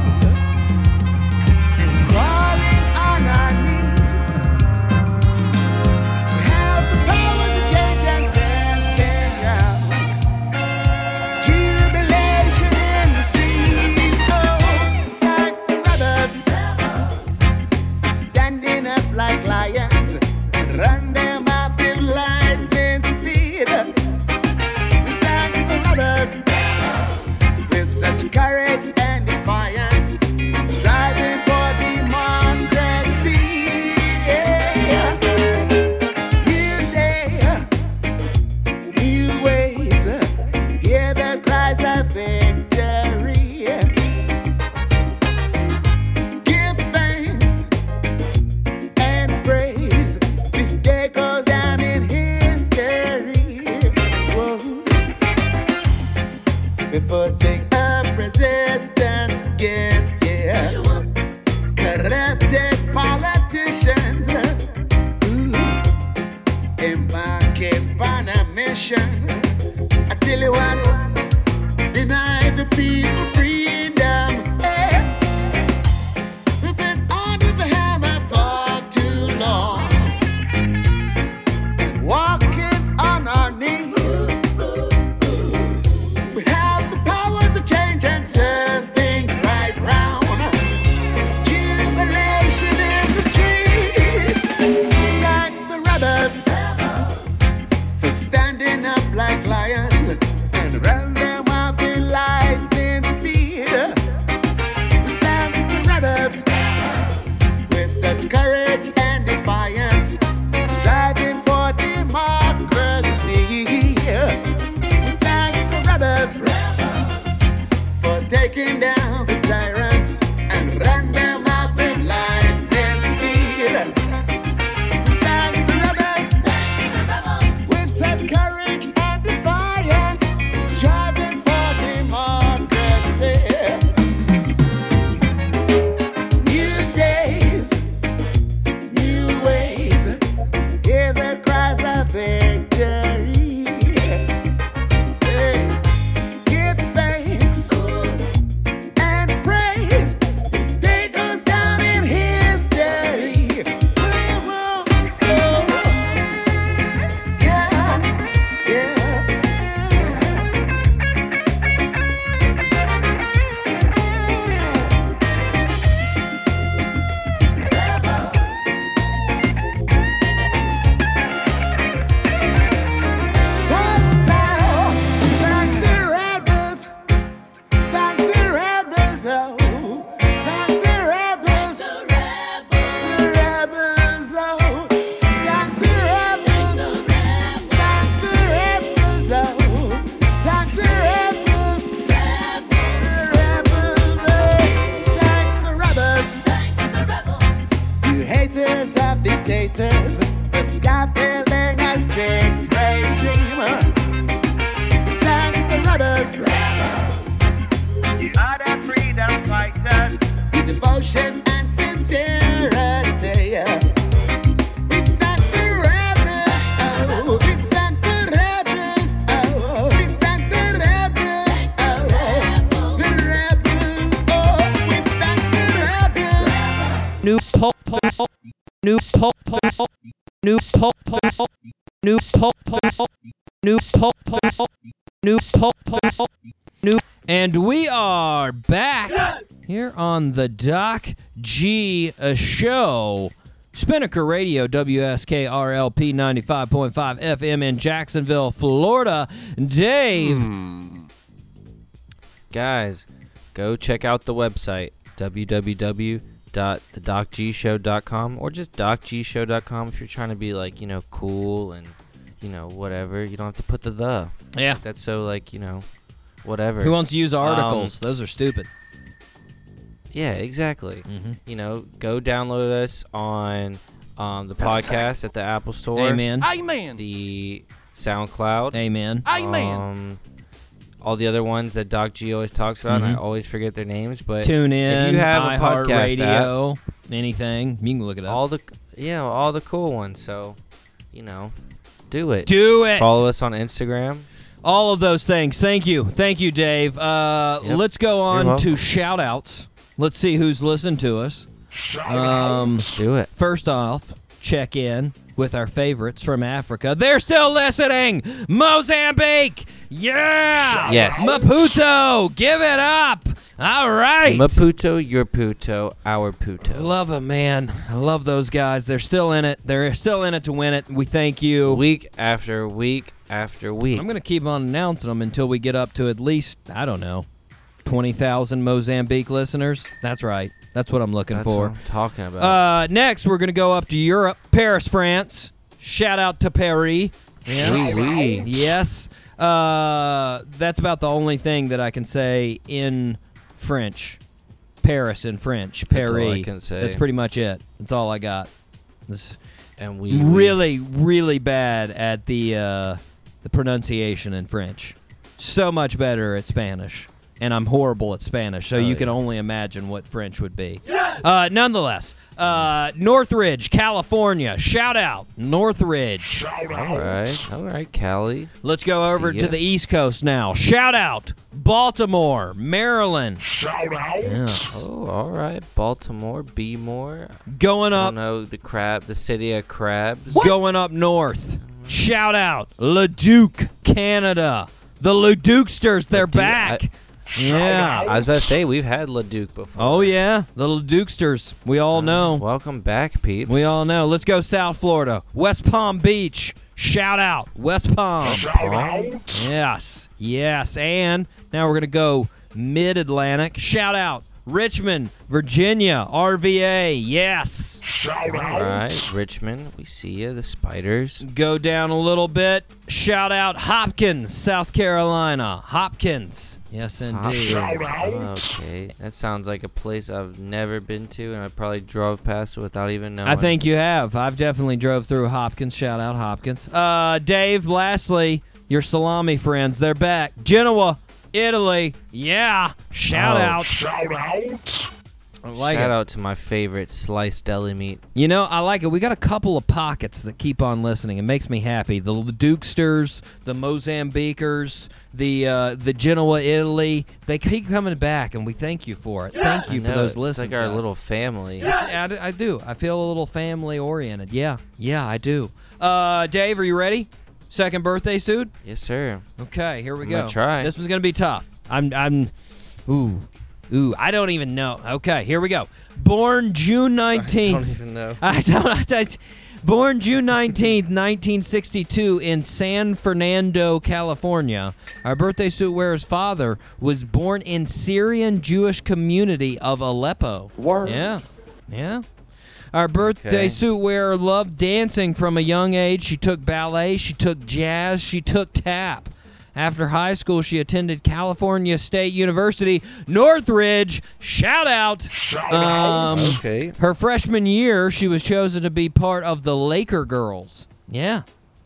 And we are back here on the Doc G uh, Show. Spinnaker Radio, WSKRLP 95.5 FM in Jacksonville, Florida. Dave, Guys, go check out the website www.thedocgshow.com or just docgshow.com if you're trying to be like, you know, cool and, you know, whatever. You don't have to put the the. yeah, That's so like, you know, whatever. who wants to use articles? Those are stupid. Yeah, exactly. Mhm. You know, go download us on um, the podcast at the Apple Store, Amen. Amen. the SoundCloud, Amen. Amen. um, all the other ones that Doc G always talks about, and I Mhm. always forget their names. But Tune in, if you have a podcast iHeartRadio, anything. You can look it up. all the yeah, all the cool ones. So, you know, do it. Do it. Follow us on Instagram. All of those things. Thank you. Thank you, Dave. Uh, Yep. Let's go on to shout outs. Let's see who's listened to us. Um, Let's do it. first off, check in with our favorites from Africa. They're still listening. Mozambique. Yeah. Yes. Maputo. Give it up. All right. Maputo, your Puto, our Puto. Love them, man. I love those guys. They're still in it. They're still in it to win it. We thank you. Week after week after week. I'm going to keep on announcing them until we get up to at least, I don't know, 20,000 Mozambique listeners. That's right. That's what I'm looking That's for. what I'm talking about. Uh, next, we're going to go up to Europe, Paris, France. Shout out to Paris. Yes. Oui, oui. Yes. Uh, that's about the only thing that I can say in French. Paris in French. That's all Paris. I can say. That's pretty much it. That's all I got. This and we we- really, really bad at the uh, the pronunciation in French. So much better at Spanish. and I'm horrible at Spanish, so you can only imagine what French would be. Uh, nonetheless, uh, Northridge, California. Shout out, Northridge. Shout out. All right, all right, Cali. Let's go over to the East Coast now. Shout out, Baltimore, Maryland. Shout out. Yeah. Oh, all right, Baltimore, B more. Going I up, don't know the crab, the city of crabs. going up north. Shout out, Leduc, Canada. The Ledukesters, they're Leduc, back. I- yeah. I was about to say we've had Leduc before. Oh yeah, the Ledukesters. We all uh, know. Welcome back, peeps. We all know. Let's go South Florida. West Palm Beach. Shout out. West Palm. Shout out. Yes. Yes. And now we're going to go mid Atlantic. Shout out. Richmond, Virginia, RVA. Yes. Shout out. All right, Richmond. We see you. The spiders. Go down a little bit. Shout out Hopkins, South Carolina. Hopkins. Yes, indeed. Hopkins. Okay, that sounds like a place I've never been to, and I probably drove past without even knowing. I think you have. I've definitely drove through Hopkins. Shout out Hopkins. Uh, Dave. Lastly, your salami friends. They're back. Genoa, Italy. Yeah. Shout Oh, out. I like Shout it. out to my favorite sliced deli meat. You know, I like it. We got a couple of pockets that keep on listening. It makes me happy. The the Dukesters, the Mozambiquers, the uh, the Genoa, Italy. They keep coming back, and we thank you for it. Thank you for know, those it's listens. like our guys. little family. I I, d- I do. I feel a little family oriented. Yeah, yeah, I do. Uh, Dave, are you ready? Second birthday suit. Yes, sir. Okay, here we I'm go. try. This one's gonna be tough. I'm. I'm. Ooh, ooh. I don't even know. Okay, here we go. Born June nineteenth. even know. I don't. I, don't- born June 19th, 1962, in San Fernando, California. Our birthday suit wearer's father was born in Syrian Jewish community of Aleppo. Word. Yeah. Yeah. Our birthday Okay. suit wearer loved dancing from a young age. She took ballet, she took jazz, she took tap. After high school, she attended California State University, Northridge. Shout out. Shout Um, Okay. her freshman year, she was chosen to be part of the Laker Girls. Yeah.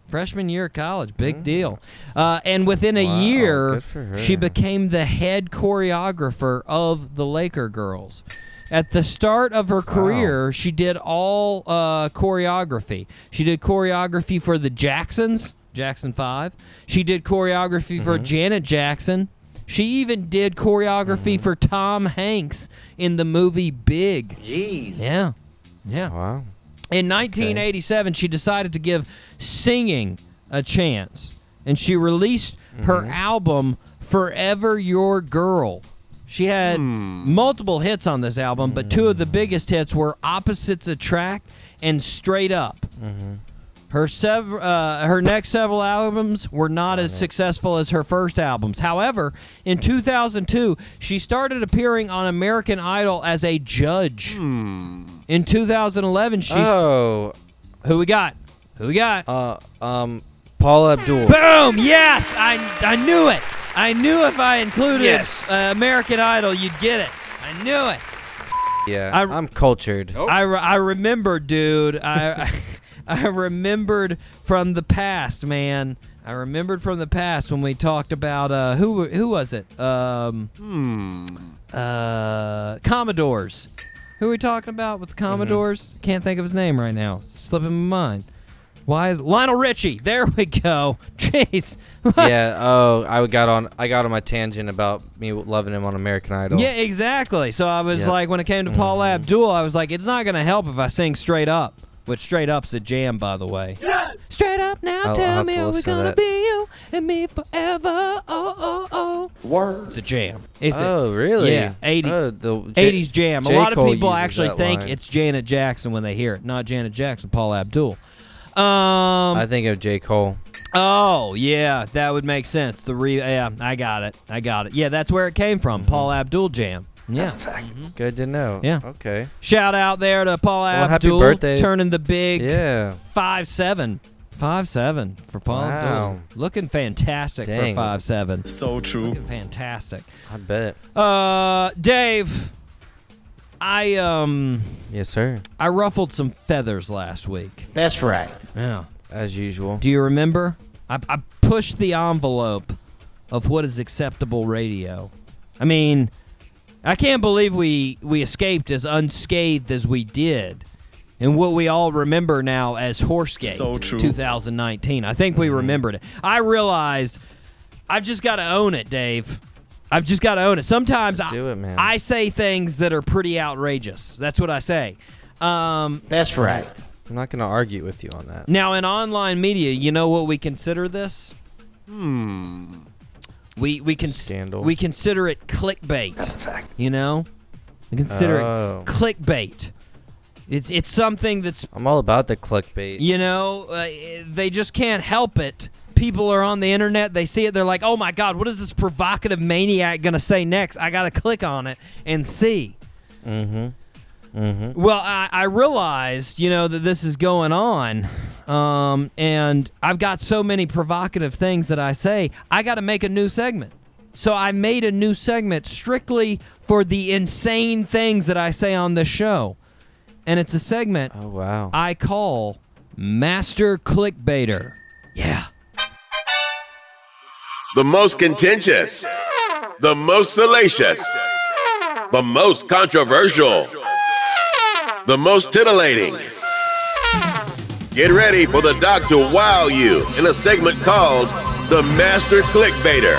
Freshman year of college, big deal. Uh, and within a Wow, year, good for her. she became the head choreographer of the Laker Girls. At the start of her career, she did all uh, choreography. She did choreography for the Jacksons, Jackson 5. She did choreography for Mm-hmm. Janet Jackson. She even did choreography Mm-hmm. for Tom Hanks in the movie Big. Jeez. Yeah. Yeah. Wow. In 1987, she decided to give singing a chance, and she released her Mm-hmm. album "Forever Your Girl." She had multiple hits on this album, but two of the biggest hits were "Opposites Attract" and "Straight Up." Mm-hmm. Her sev- uh, her next several albums were not as successful as her first albums. However, in 2002, she started appearing on American Idol as a judge. In 2011, she Oh, who we got? Who we got? uh, um, Paula Abdul. Boom! Yes, I I knew it. I knew if I included Yes. uh, American Idol, you'd get it. I knew it. Yeah, I- I, am cultured. I, re- I remember, dude. I I remembered from the past, man. I remembered from the past when we talked about uh, who who was it? Um, uh, Commodores. Who are we talking about with the Commodores? Can't think of his name right now. It's slipping my mind. Why is Lionel Richie? There we go. Jeez. yeah. Oh, I got on. I got on my tangent about me loving him on American Idol. Yeah, exactly. So I was Yep. like, when it came to mm-hmm. Paula Abdul, I was like, it's not gonna help if I sing straight up. Which straight up's a jam, by the way. Straight up now, I'll- I'll tell me to are we listen to gonna be you and me forever? Oh oh oh. Word. It's a jam. It's a Oh, really? Yeah, 80 Oh, the J- 80s jam. J. a lot of people actually think line. it's Janet Jackson when they hear it, not Janet Jackson, Paula Abdul. Um. I think of J. Cole. oh yeah, that would make sense. The re. Yeah, I got it. I got it. Yeah, that's where it came from. Paula Abdul jam. Yeah. Good to know. Yeah. Okay. Shout out there to Paul Well, happy Abdul birthday. turning the big Yeah. five seven. Five seven for Paul Wow. Abdul. Looking fantastic Dang. for five seven. So true. Looking fantastic. I bet. Uh Dave, I um Yes, sir. I ruffled some feathers last week. That's right. Yeah. As usual. Do you remember? I, I pushed the envelope of what is acceptable radio. I mean, I can't believe we we escaped as unscathed as we did. And what we all remember now as Horsegate So true. 2019. I think we remembered it. I realized I've just got to own it, Dave. I've just got to own it. Sometimes I, do it, man. I say things that are pretty outrageous. That's what I say. Um, That's right. I'm not gonna argue with you on that. now, in online media, you know what we consider this? Hmm. We we can Scandal. we consider it clickbait. That's a fact. You know, we consider Oh. it clickbait. It's it's something that's I'm all about the clickbait. you know uh, they just can't help it. People are on the internet. They see it. They're like, "Oh my God, what is this provocative maniac gonna say next?" I gotta click on it and see. Mm-hmm. Mm-hmm. Well, I, I realized, you know, that this is going on, um, and I've got so many provocative things that I say. I got to make a new segment. So I made a new segment strictly for the insane things that I say on this show, and it's a segment Oh wow. I call Master Clickbaiter. Yeah. The most contentious, the most salacious, the most controversial, the most titillating. Get ready for the doc to wow you in a segment called The Master Clickbaiter.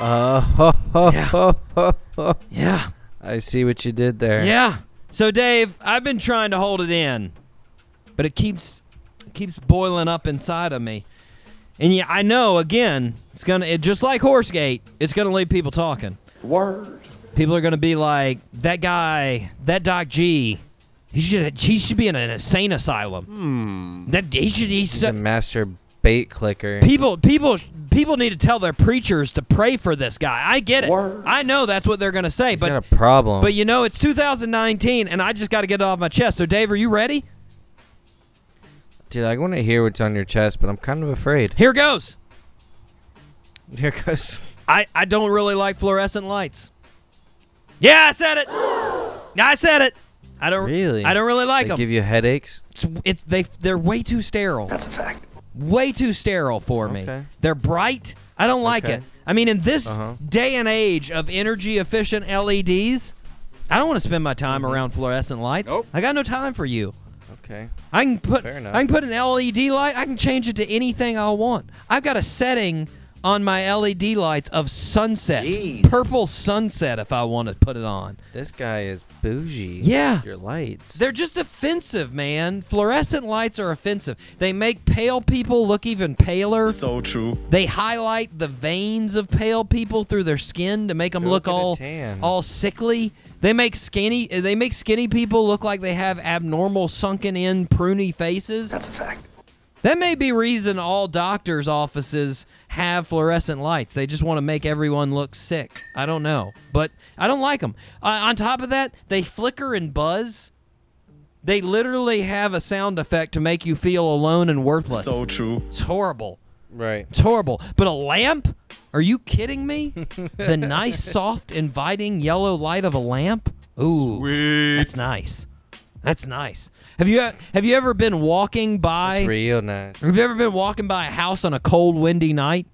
Uh, ho, ho, Yeah. ho, ho, ho. Yeah. I see what you did there. Yeah. So Dave, I've been trying to hold it in, but it keeps keeps boiling up inside of me. And yeah, I know again, it's gonna it, just like Horsegate, it's gonna leave people talking. Word. People are gonna be like, that guy, that Doc G, he should he should be in an insane asylum. Hmm. That he should he's He's a master bait clicker. people people people need to tell their preachers to pray for this guy. I get it. Word. I know that's what they're gonna say, He's but got a problem. but you know, it's 2019, and I just got to get it off my chest. So, Dave, are you ready? Dude, I want to hear what's on your chest, but I'm kind of afraid. Here goes. Here goes. I, I don't really like fluorescent lights. Yeah, I said it. I said it. I don't Really? I don't really like them. They them. give you headaches. it's, it's they they're way too sterile. That's a fact. way too sterile for me. Okay. They're bright. I don't like Okay. it. I mean, in this Uh-huh. day and age of energy efficient LEDs, I don't want to spend my time Mm-hmm. around fluorescent lights. Nope. I got no time for you. Okay. I can put Fair enough. I can put an LED light. I can change it to anything I want. I've got a setting on my LED lights of sunset, Jeez. purple sunset, if I want to put it on. This guy is bougie. Yeah. Your lights. They're just offensive, man. Fluorescent lights are offensive. They make pale people look even paler. So true. They highlight the veins of pale people through their skin to make them Go look all tan. all sickly. They make skinny they make skinny people look like they have abnormal sunken in pruny faces. That's a fact. That may be reason all doctors' offices have fluorescent lights. They just want to make everyone look sick. I don't know, but I don't like them. Uh, on top of that, they flicker and buzz. They literally have a sound effect to make you feel alone and worthless. So true. it's horrible. Right. It's horrible. But a lamp? Are you kidding me? the nice, soft, inviting yellow light of a lamp? Ooh, that's nice. That's nice. Have you have you ever been walking by? It's real nice. Have you ever been walking by a house on a cold, windy night,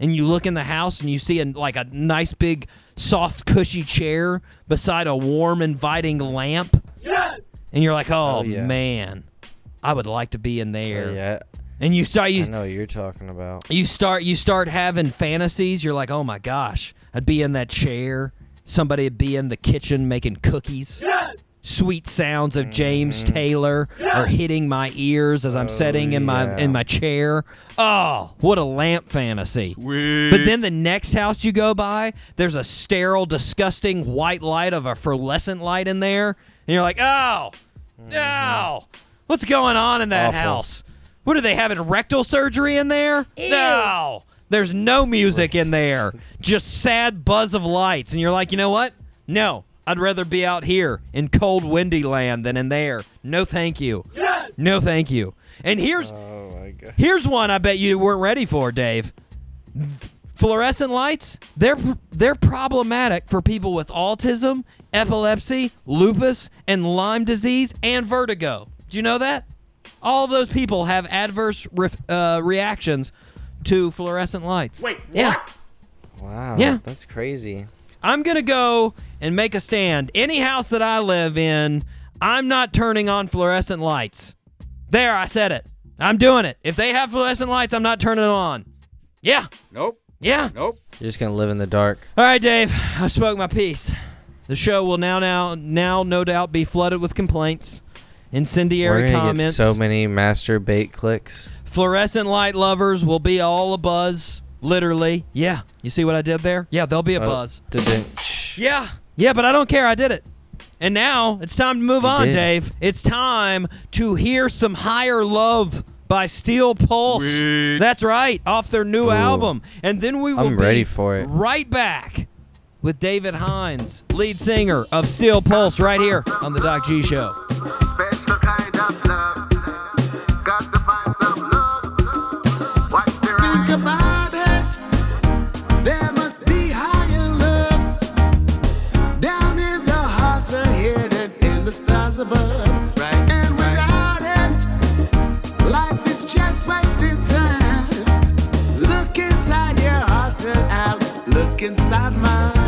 and you look in the house and you see a, like a nice, big, soft, cushy chair beside a warm, inviting lamp? Yes. And you're like, oh, Oh, yeah. man, I would like to be in there. Oh, yeah. And you start I you know what you're talking about. you start you start having fantasies. You're like, oh my gosh, I'd be in that chair. Somebody would be in the kitchen making cookies. Yes! Sweet sounds of James Mm-hmm. Taylor are hitting my ears as I'm sitting in my yeah. in my chair. Oh, what a lamp fantasy! Sweet. But then the next house you go by, there's a sterile, disgusting white light of a fluorescent light in there, and you're like, oh, no, what's going on in that Mm-hmm. Awful. house? What are they having rectal surgery in there? No. There's no music in there. Just sad buzz of lights. And you're like, you know what? No. I'd rather be out here in cold, windy land than in there. No, thank you. No, thank you. And here's Oh my god. here's one I bet you weren't ready for, Dave. Fluorescent lights, they're they're problematic for people with autism, epilepsy, lupus, and Lyme disease and vertigo. Do you know that? All those people have adverse re- uh, reactions to fluorescent lights. Wait, Yeah. Wow. Yeah. That's crazy. I'm going to go and make a stand. Any house that I live in, I'm not turning on fluorescent lights. There, I said it. I'm doing it. If they have fluorescent lights, I'm not turning them on. Yeah. Nope. Yeah. Nope. You're just gonna live in the dark. All right, Dave. I spoke my piece. The show will now, now, now, no doubt, be flooded with complaints, We're incendiary gonna comments. get so many masturbate clicks. Fluorescent light lovers will be all a buzz. Literally. Yeah. You see what I did there? Yeah, there'll be a Oh, buzz. didn't- Yeah. Yeah, but I don't care. I did it. And now it's time to move You on, did. Dave. It's time to hear some Higher Love by Steel Pulse. Sweet. That's right, off their new Ooh. album. And then we will I'm be ready for it. right back with David Hinds, lead singer of Steel Pulse, right here on the Doc G Show. Special kind of love. Got to find some love. Watch their Think about it. There must be higher love. Down in the hearts are hidden in the stars above. Right. And without it, life is just wasted time. Look inside your heart and I'll look inside mine.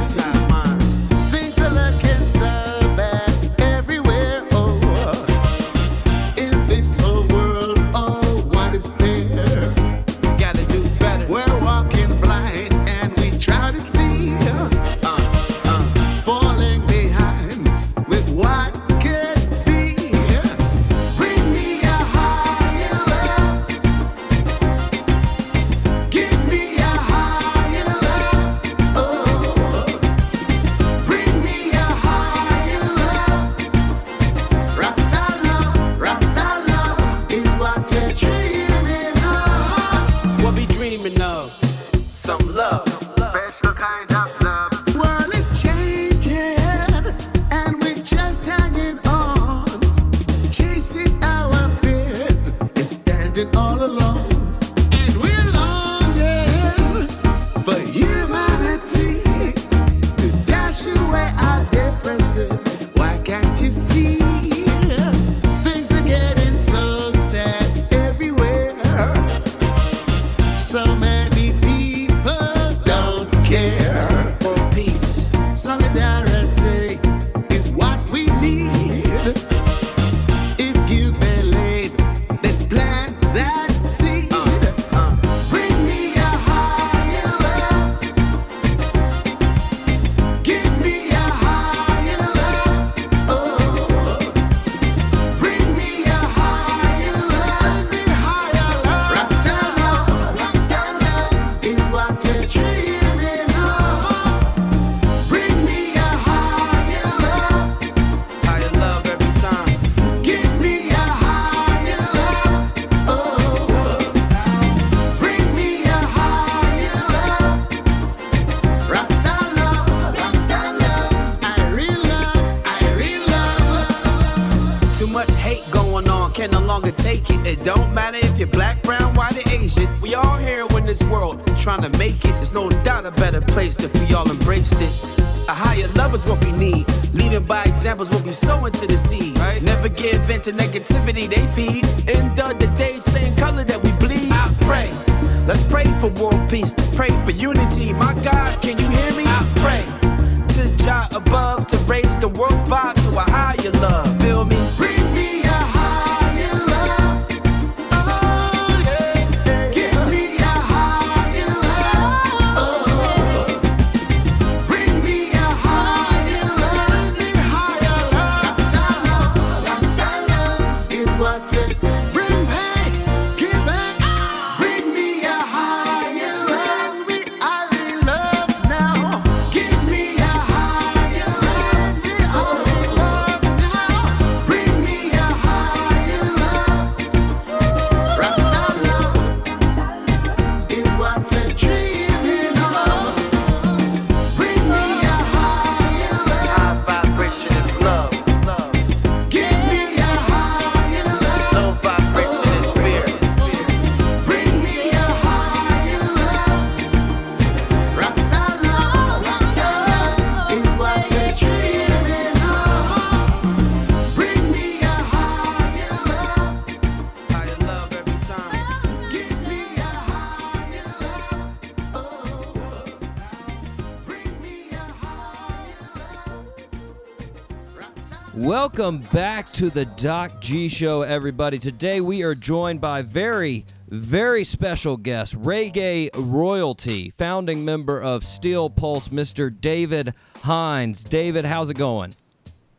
Welcome back to the Doc G Show, everybody. Today we are joined by very, very special guest, reggae royalty, founding member of Steel Pulse, Mr. David Hinds. David, how's it going?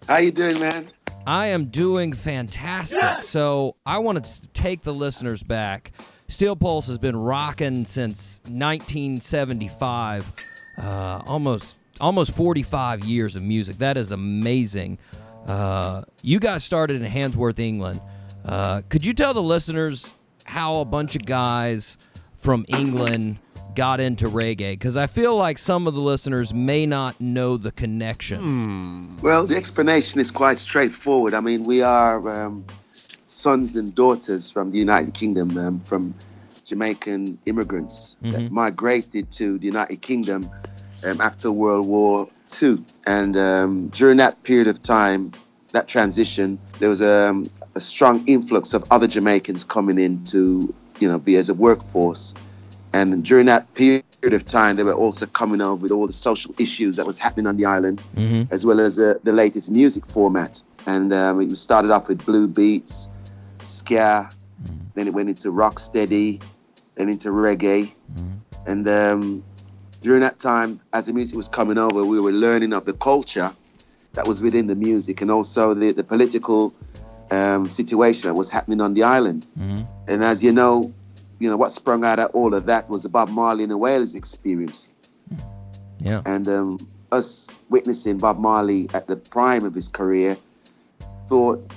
How you doing, man? I am doing fantastic. So I want to take the listeners back. Steel Pulse has been rocking since 1975, uh, almost almost 45 years of music. That is amazing. Uh, you got started in Handsworth, England. Uh, could you tell the listeners how a bunch of guys from England got into reggae? Because I feel like some of the listeners may not know the connection. Well, the explanation is quite straightforward. I mean, we are um, sons and daughters from the United Kingdom, um, from Jamaican immigrants that migrated to the United Kingdom um, after World War II. And um, during that period of time, that transition, there was um, a strong influx of other Jamaicans coming in to, you know, be as a workforce. And during that period of time, they were also coming over with all the social issues that was happening on the island, Mhm. as well as uh, the latest music format. And um, it started off with blue beats, ska, then it went into rock steady, then into reggae. And um, during that time, as the music was coming over, we were learning of the culture that was within the music and also the, the political um, situation that was happening on the island. And as you know, you know what sprung out of all of that was the Bob Marley and the Wailers experience. Yeah. And um, us witnessing Bob Marley at the prime of his career, thought,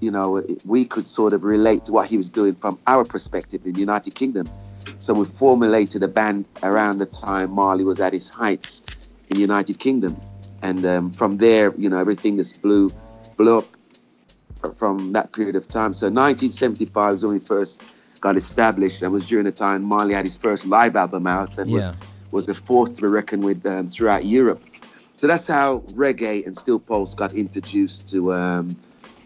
you know, we could sort of relate to what he was doing from our perspective in the United Kingdom. So we formulated a band around the time Marley was at his heights in the United Kingdom. And um, from there, you know, everything just blew, blew up from that period of time. So 1975 is when we first got established, and was during the time Marley had his first live album out, and Yeah. was was a force to be reckoned with um, throughout Europe. So that's how reggae and steel pulse got introduced to, um,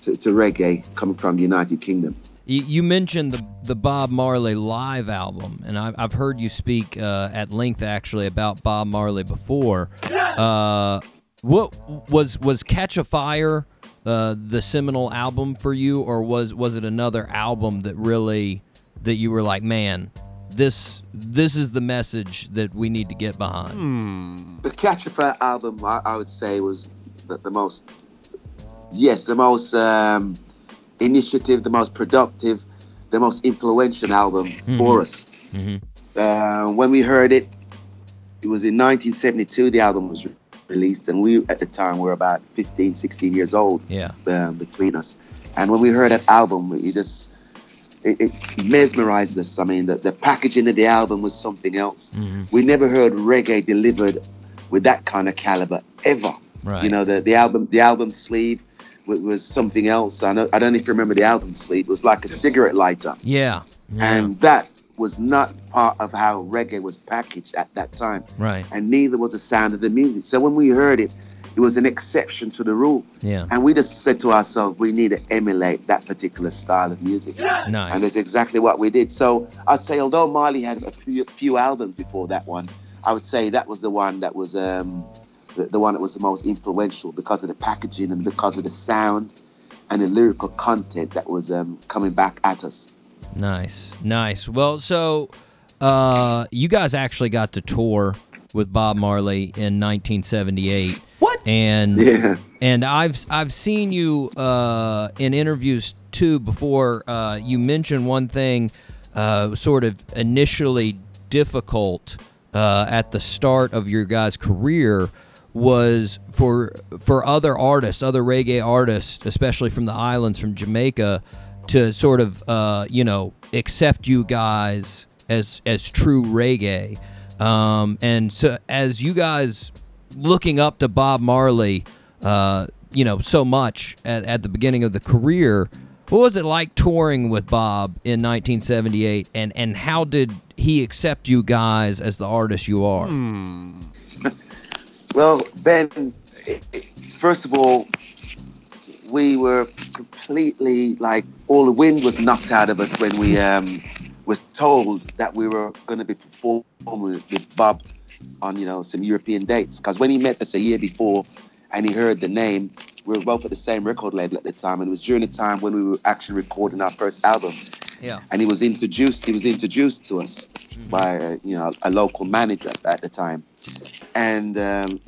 to to reggae coming from the United Kingdom. You, mentioned the the Bob Marley live album, and I've, I've heard you speak uh, at length actually about Bob Marley before. Uh, what was was Catch a Fire uh, the seminal album for you, or was was it another album that really that you were like, man, this this is the message that we need to get behind? The Catch a Fire album, I, I would say, was the, the most, yes, the most um, initiative, the most productive, the most influential album for us. Uh, when we heard it, it was in 1972. The album was re- released, and we at the time were about 15, 16 years old Yeah, um, between us. And when we heard that album, it just it, it mesmerized us. I mean, the, the packaging of the album was something else. We never heard reggae delivered with that kind of caliber ever. Right. You know, the, the album the album sleeve was, was something else. I know I don't know if you remember the album sleeve. It was like a cigarette lighter, yeah, yeah. and that was not part of how reggae was packaged at that time right, and neither was the sound of the music. So when we heard it, it was an exception to the rule. yeah, And we just said to ourselves, we need to emulate that particular style of music. And nice. And that's exactly what we did. So I'd say, although Marley had a few, few albums before that one, I would say that was the one that was um, the, the one that was the most influential because of the packaging and because of the sound and the lyrical content that was um, coming back at us. Nice, nice. Well, so uh, you guys actually got to tour with Bob Marley in 1978. What? And Yeah. and I've I've seen you uh, in interviews too before. Uh, you mentioned one thing, uh, sort of initially difficult uh, at the start of your guys' career was for for other artists, other reggae artists, especially from the islands, from Jamaica, to sort of uh, you know accept you guys as as true reggae. Um, and so as you guys looking up to Bob Marley, uh, you know, so much at, at the beginning of the career. What was it like touring with Bob in 1978, and and how did he accept you guys as the artist you are? Well, Ben, first of all, we were completely like all the wind was knocked out of us when we um, was told that we were going to be performing with Bob on you know some European dates. Because when he met us a year before and he heard the name. We were both at the same record label at the time, and it was during the time when we were actually recording our first album. Yeah. And he was introduced. He was introduced to us by uh, you know a local manager at the time, and um,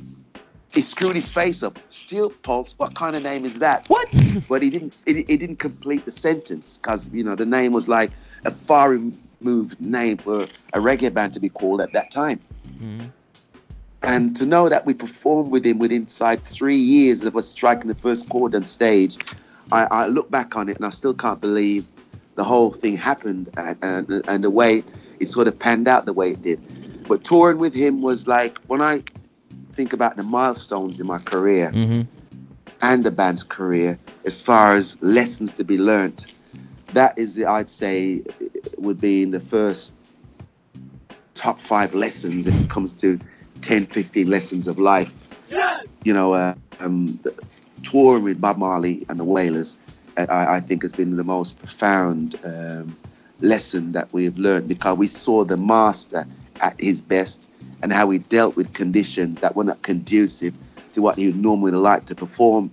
he screwed his face up. Steel Pulse. What kind of name is that? What? but he didn't. He, he didn't complete the sentence because you know the name was like a far removed name for a reggae band to be called at that time. And to know that we performed with him within inside three years of us striking the first chord on stage, I, I look back on it and I still can't believe the whole thing happened and, and, and the way it sort of panned out the way it did. But touring with him was like when I think about the milestones in my career Mm-hmm. and the band's career, as far as lessons to be learnt, that is, the, I'd say, would be in the first top five lessons if it comes to 10, 15 lessons of life. You know, uh, um, the- touring with Bob Marley and the Wailers, uh, I, I think has been the most profound um, lesson that we have learned because we saw the master at his best and how he dealt with conditions that were not conducive to what he would normally like to perform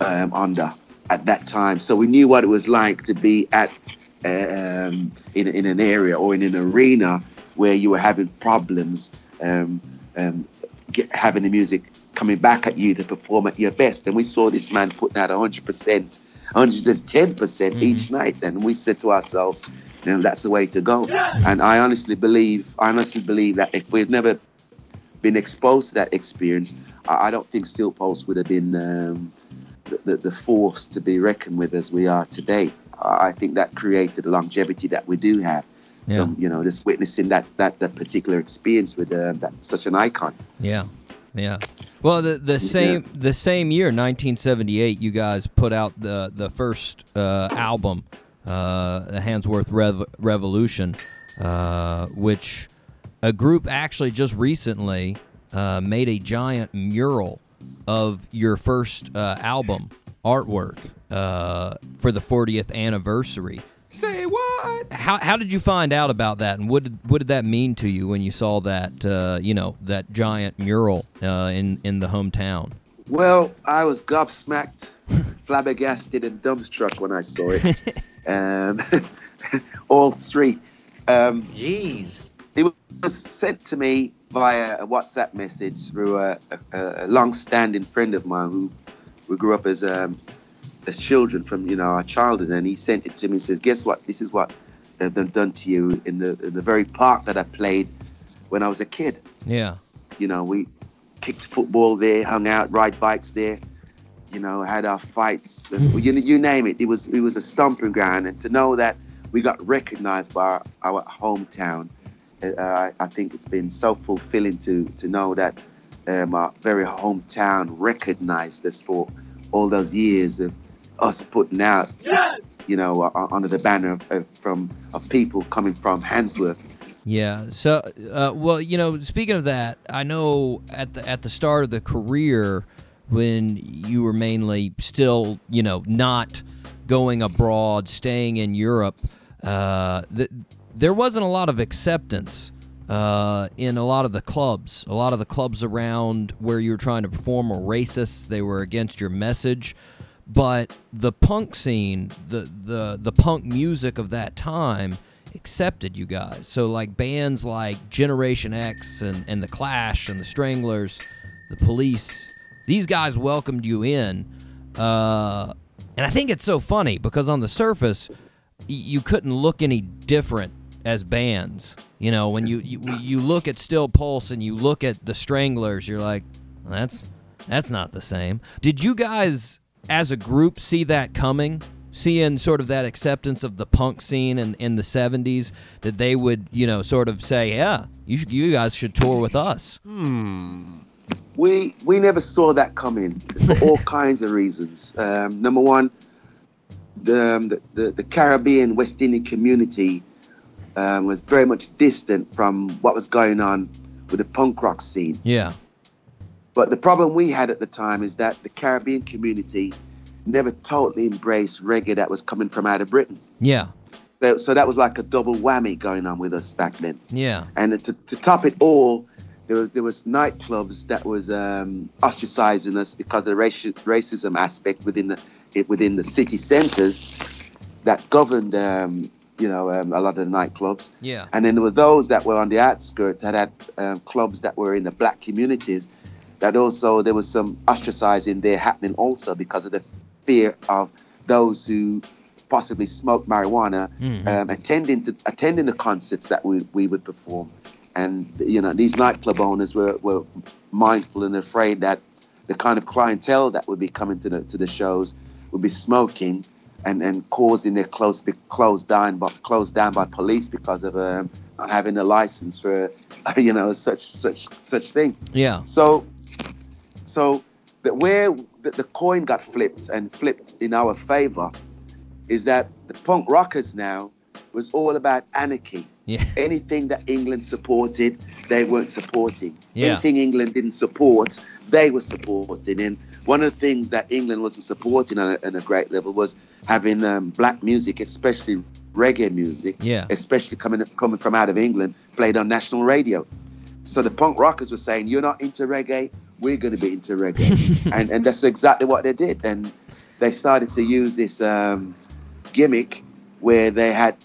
um, under at that time. So we knew what it was like to be at um, in, in an area or in an arena where you were having problems um, um, get, having the music coming back at you to perform at your best. And we saw this man putting out 100%, 110% each night. And we said to ourselves, know, that's the way to go. And I honestly believe, I honestly believe that if we'd never been exposed to that experience, I, don't think Steel Pulse would have been um, the, the, the force to be reckoned with as we are today. I think that created the longevity that we do have. Yeah. From, you know, just witnessing that that, that particular experience with uh, that such an icon. Yeah, yeah. Well, the the same the same year, 1978, you guys put out the the first uh, album, the Handsworth Rev- Revolution, uh, which a group actually just recently uh, made a giant mural of your first uh, album artwork uh, for the 40th anniversary. Say what? How, how did you find out about that, and what did, what did that mean to you when you saw that uh, you know that giant mural uh, in in the hometown? Well, I was gobsmacked, flabbergasted, and dumbstruck when I saw it. um, all three. Um, Jeez. it was sent to me via a WhatsApp message through a, a, a long-standing friend of mine who we grew up as um, as children from you know our childhood, and he sent it to me and says, "Guess what? This is what they've done, done to you in the in the very park that I played when I was a kid. Yeah, You know, we kicked football there, hung out, ride bikes there." You know, had our fights, and you, you name it. It was it was a stomping ground, and to know that we got recognized by our, our hometown, uh, I, I think it's been so fulfilling to to know that um, our very hometown recognized us for all those years of us putting out, you know, uh, under the banner of, of from of people coming from Handsworth. Yeah. So, uh, well, you know, speaking of that, I know at the at the start of the career when you were mainly still, you know, not going abroad, staying in Europe, uh, th- there wasn't a lot of acceptance uh, in a lot of the clubs. A lot of the clubs around where you were trying to perform were racist. They were against your message. But the punk scene, the the the punk music of that time, accepted you guys. So like bands like Generation X and, and the Clash and the Stranglers, the Police, these guys welcomed you in. Uh, and I think it's so funny because on the surface, y- you couldn't look any different as bands. You know, when you, you you look at Steel Pulse and you look at the Stranglers, you're like, that's that's not the same. Did you guys, as a group, see that coming? Seeing sort of that acceptance of the punk scene in, in the '70s, that they would, you know, sort of say, "Yeah, you should, you guys should tour with us." We we never saw that coming for all kinds of reasons. Um, number one, the, um, the, the the Caribbean West Indian community um, was very much distant from what was going on with the punk rock scene. Yeah, But the problem we had at the time is that the Caribbean community never totally embraced reggae that was coming from out of Britain. yeah, So, so that was like a double whammy going on with us back then. yeah, And to, to top it all, there was there was nightclubs that was um, ostracizing us because of the raci- racism aspect within the it, within the city centers that governed um, you know um, a lot of the nightclubs. Yeah. And then there were those that were on the outskirts that had um, clubs that were in the black communities. That also there was some ostracizing there happening also because of the fear of those who possibly smoked marijuana Mhm. um, attending to attending the concerts that we, we would perform. And you know these nightclub owners were, were mindful and afraid that the kind of clientele that would be coming to the to the shows would be smoking and, and causing their clothes to be closed down by closed down by police because of um, not having a license for you know such such such thing. Yeah. So so that where the, the coin got flipped and flipped in our favor is that the punk rockers now was all about anarchy. Yeah. Anything that England supported, they weren't supporting. Yeah. Anything England didn't support, they were supporting. And one of the things that England wasn't supporting on a, on a great level was having um, black music, especially reggae music, Yeah. especially coming coming from out of England, played on national radio. So the punk rockers were saying, "You're not into reggae, we're going to be into reggae," and and that's exactly what they did. And they started to use this um, gimmick where they had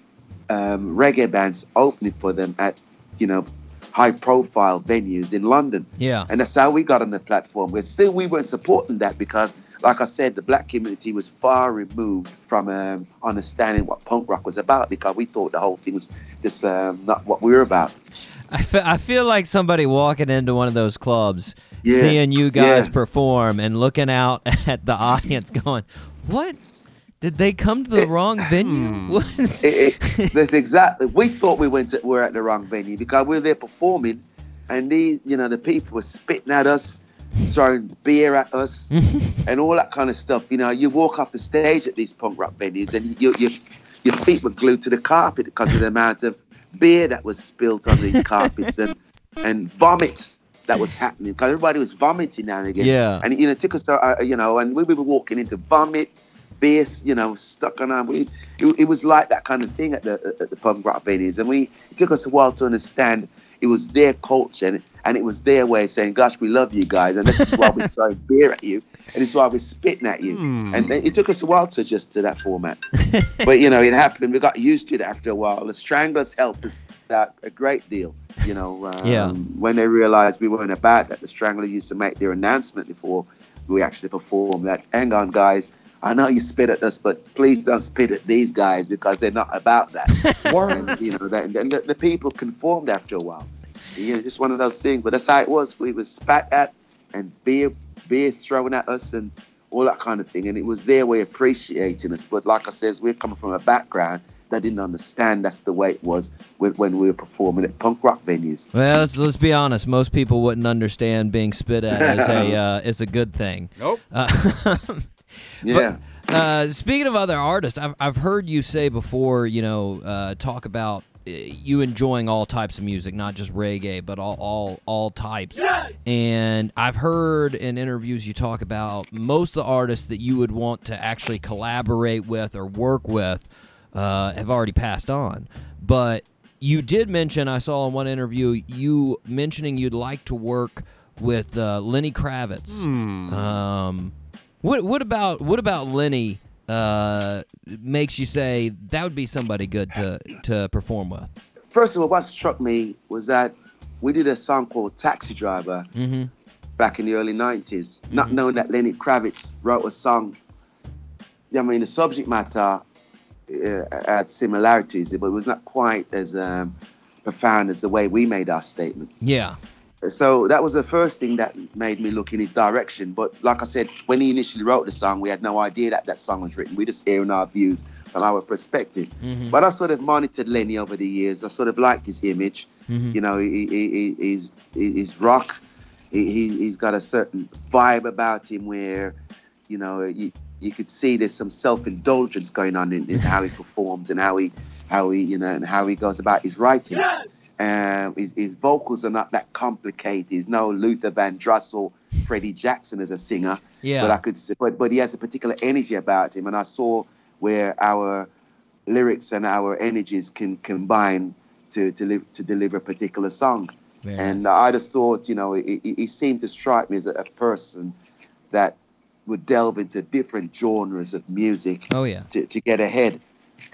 um, reggae bands opening for them at, you know, high-profile venues in London. Yeah. And that's how we got on the platform. But still, we weren't supporting that because, like I said, the black community was far removed from um, understanding what punk rock was about because we thought the whole thing was just um, not what we were about. I fe- I feel like somebody walking into one of those clubs, Yeah, seeing you guys yeah. perform and looking out at the audience going, What? Did they come to the wrong venue? Hmm. It, it, that's exactly. We thought we went to, were at the wrong venue because we were there performing, and these, you know, the people were spitting at us, throwing beer at us, and all that kind of stuff. You know, you walk off the stage at these punk rock venues, and you, you, your feet were glued to the carpet because of the amount of beer that was spilt on these carpets and and vomit that was happening because everybody was vomiting now and again. Yeah. And you know, it took us uh, you know, and we, we were walking into vomit, beer, you know, stuck on our. We, it, it was like that kind of thing at the at the rock venues, and we it took us a while to understand it was their culture and, and it was their way of saying, "Gosh, we love you guys," and this is why we're throwing beer at you, and it's why we're spitting at you. And it took us a while to adjust to that format, but you know, it happened. We got used to it after a while. The Stranglers helped us out a great deal. You know, um, Yeah. when they realized we weren't about that, the Strangler used to make their announcement before we actually performed that. Hang on, guys. I know you spit at us, but please don't spit at these guys because they're not about that. and, you know, that, and the, the people conformed after a while. You know, just one of those things. But that's how it was. We were spat at and beer, beer thrown at us and all that kind of thing. And it was their way of appreciating us. But like I says, we're coming from a background that didn't understand that's the way it was when, when we were performing at punk rock venues. well, let's, let's be honest. Most people wouldn't understand being spit at as a uh, as a good thing. Nope. Uh, Yeah. But, uh, speaking of other artists, I've, I've heard you say before, you know, uh, talk about uh, you enjoying all types of music, not just reggae, but all all, all types. And I've heard in interviews you talk about most of the artists that you would want to actually collaborate with or work with uh, have already passed on. But you did mention, I saw in one interview, you mentioning you'd like to work with uh, Lenny Kravitz. Um, what what about what about Lenny uh, makes you say that would be somebody good to to perform with? First of all, what struck me was that we did a song called Taxi Driver Mm-hmm. back in the early 90s, not knowing that Lenny Kravitz wrote a song. I mean, the subject matter had similarities, but it was not quite as um, profound as the way we made our statement. Yeah. So that was the first thing that made me look in his direction. But like I said, when he initially wrote the song, we had no idea that that song was written. We just hearing our views from our perspective. Mhm. But I sort of monitored Lenny over the years. I sort of liked his image. Mhm. You know, he, he, he, he's he's rock. He, he he's got a certain vibe about him where, you know, you, you could see there's some self-indulgence going on in, in how he performs and how he how he you know and how he goes about his writing. Um, his, his vocals are not that complicated. He's no Luther Vandross or Freddie Jackson as a singer. Yeah. But I could, s- but but he has a particular energy about him, and I saw where our lyrics and our energies can combine to to live to deliver a particular song. Very and nice. I just thought, you know, he, he- he seemed to strike me as a, a person that would delve into different genres of music Oh yeah. to, to get ahead.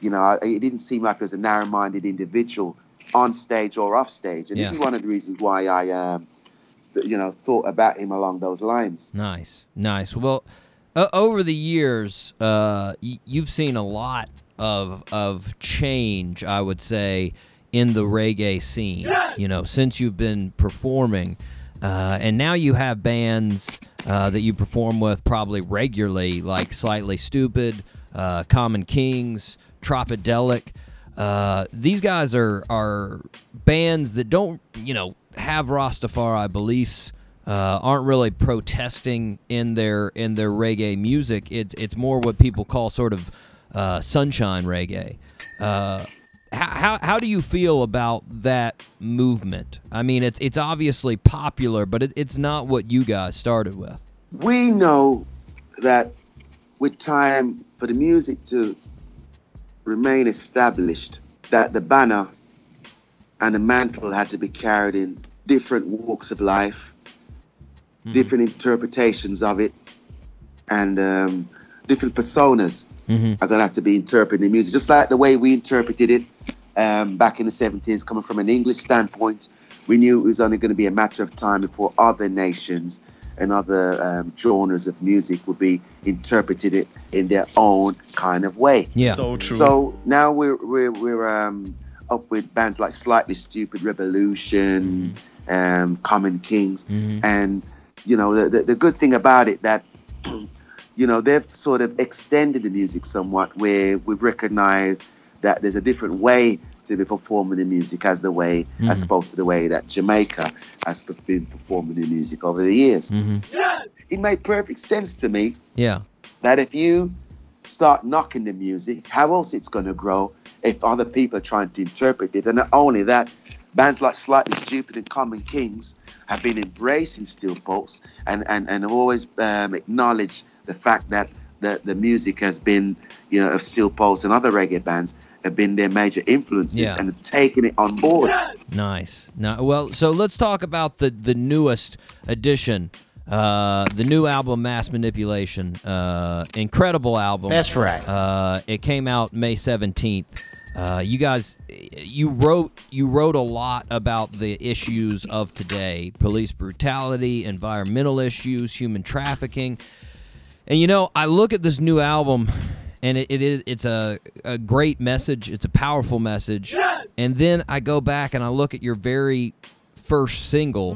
You know, I- it didn't seem like he was a narrow-minded individual on stage or off stage, and Yeah. this is one of the reasons why I, um, you know, thought about him along those lines. Nice, nice. Well, uh, over the years, uh, y- you've seen a lot of of change. I would say in the reggae scene. You know, since you've been performing, uh, and now you have bands uh, that you perform with probably regularly, like Slightly Stoopid, uh, Common Kings, Tropidelic. Uh, these guys are are bands that don't you know have Rastafari beliefs. Uh, aren't really protesting in their in their reggae music. It's it's more what people call sort of uh, sunshine reggae. How, how how do you feel about that movement? I mean, it's it's obviously popular, but it, it's not what you guys started with. We know that with time, for the music to remain established, that the banner and the mantle had to be carried in different walks of life, different interpretations of it, and um, different personas Mm-hmm. are going to have to be interpreting the music, just like the way we interpreted it um, back in the 70s, coming from an English standpoint. We knew it was only going to be a matter of time before other nations and other um, genres of music would be interpreted it in their own kind of way. Yeah. So true. So now we're we're we're um, up with bands like Slightly Stoopid, Revolution, um, Common Kings, Mhm. and you know the, the the good thing about it that you know they've sort of extended the music somewhat, where we've recognized that there's a different way to be performing the music as the way as Mhm. opposed to the way that Jamaica has been performing the music over the years. hmm It made perfect sense to me Yeah. that if you start knocking the music, how else it's going to grow if other people are trying to interpret it? And not only that, bands like Slightly Stoopid and Common Kings have been embracing Steel Pulse and, and, and have always um, acknowledged the fact that the, the music has been, you know, of Steel Pulse and other reggae bands have been their major influences Yeah. and have taken it on board. Nice. Now, well, so let's talk about the the newest edition, uh, the new album, Mass Manipulation. Uh, incredible album. That's right. Uh, it came out May seventeenth. Uh, you guys, you wrote you wrote a lot about the issues of today: police brutality, environmental issues, human trafficking. And you know, I look at this new album, and it, it is it's a, a great message. It's a powerful message. And then I go back and I look at your very first single,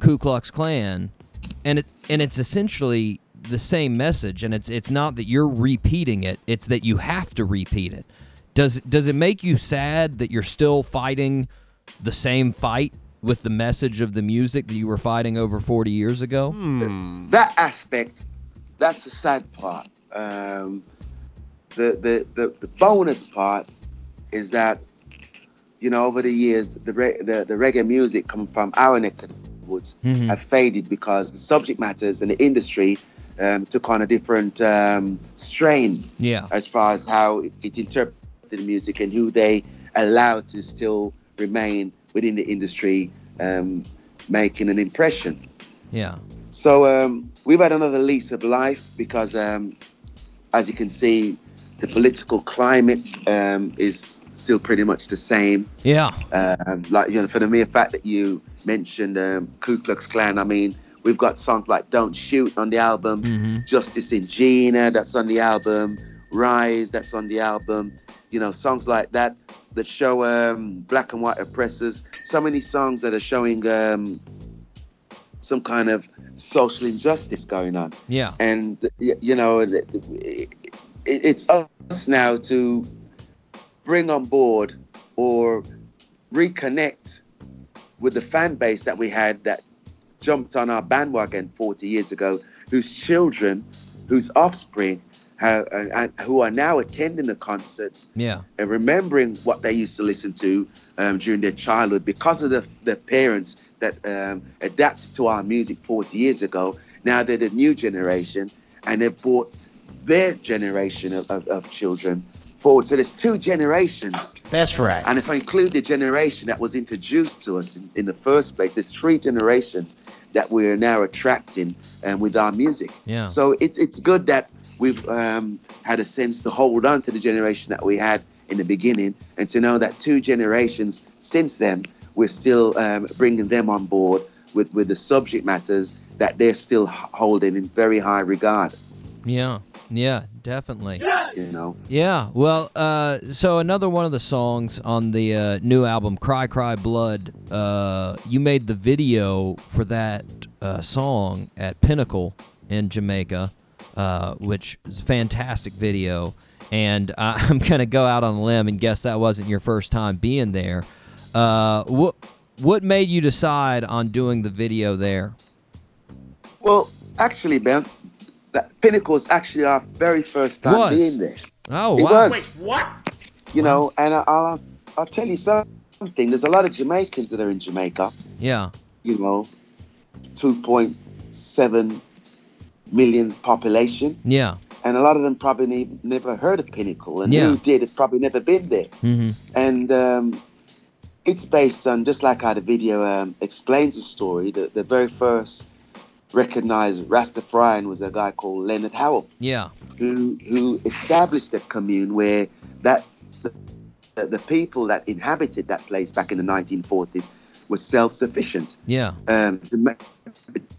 Ku Klux Klan, and it and it's essentially the same message. And it's it's not that you're repeating it; it's that you have to repeat it. Does does it make you sad that you're still fighting the same fight with the message of the music that you were fighting over 40 years ago? that aspect, that's the sad part. Um, the, the, the, the bonus part is that, you know, over the years, the, re- the, the reggae music coming from our neck of the woods Mhm. have faded because the subject matters and the industry um, took on a different um, strain Yeah. as far as how it, it interpreted the music and who they allowed to still remain within the industry, um, making an impression. Yeah. So um, we've had another lease of life because, um, as you can see, the political climate um, is still pretty much the same. Yeah. Um, like you know, for the mere fact that you mentioned um, Ku Klux Klan, I mean, we've got songs like "Don't Shoot" on the album, Mhm. "Justice in Gina" that's on the album, "Rise" that's on the album. You know, songs like that that show um, black and white oppressors. So many songs that are showing um, some kind of social injustice going on Yeah. and you know it, it, it's us now to bring on board or reconnect with the fan base that we had that jumped on our bandwagon 40 years ago whose children whose offspring have, uh, who are now attending the concerts Yeah. and remembering what they used to listen to um, during their childhood because of the, the parents that um, adapted to our music 40 years ago. Now they're the new generation and they've brought their generation of, of, of children forward. So there's two generations. That's right. And if I include the generation that was introduced to us in, in the first place, there's three generations that we're now attracting um, with our music. Yeah. So it, it's good that we've um, had a sense to hold on to the generation that we had in the beginning and to know that two generations since then, we're still um, bringing them on board with, with the subject matters that they're still holding in very high regard, Yeah. Yeah. Definitely. you know. Yeah, well, uh, so another one of the songs on the uh, new album, "Cry Cry Blood," uh, you made the video for that uh, song at Pinnacle in Jamaica, uh, which is a fantastic video. And I'm gonna go out on a limb and guess that wasn't your first time being there. Uh, what what made you decide on doing the video there? Well, actually, Ben, that Pinnacle is actually our very first time Was. being there. Oh, It wow! was. You know, and I, I'll I'll tell you something. There's a lot of Jamaicans that are in Jamaica. Yeah, You know, 2.7 million population, yeah, and a lot of them probably ne- never heard of Pinnacle, and Yeah. who did have probably never been there. hmm And um, it's based on just like how the video um, explains the story. The, the very first recognized Rastafarian was a guy called Leonard Howell. yeah, who who established a commune where that the, the people that inhabited that place back in the 1940s were self-sufficient. yeah, Um, Jama-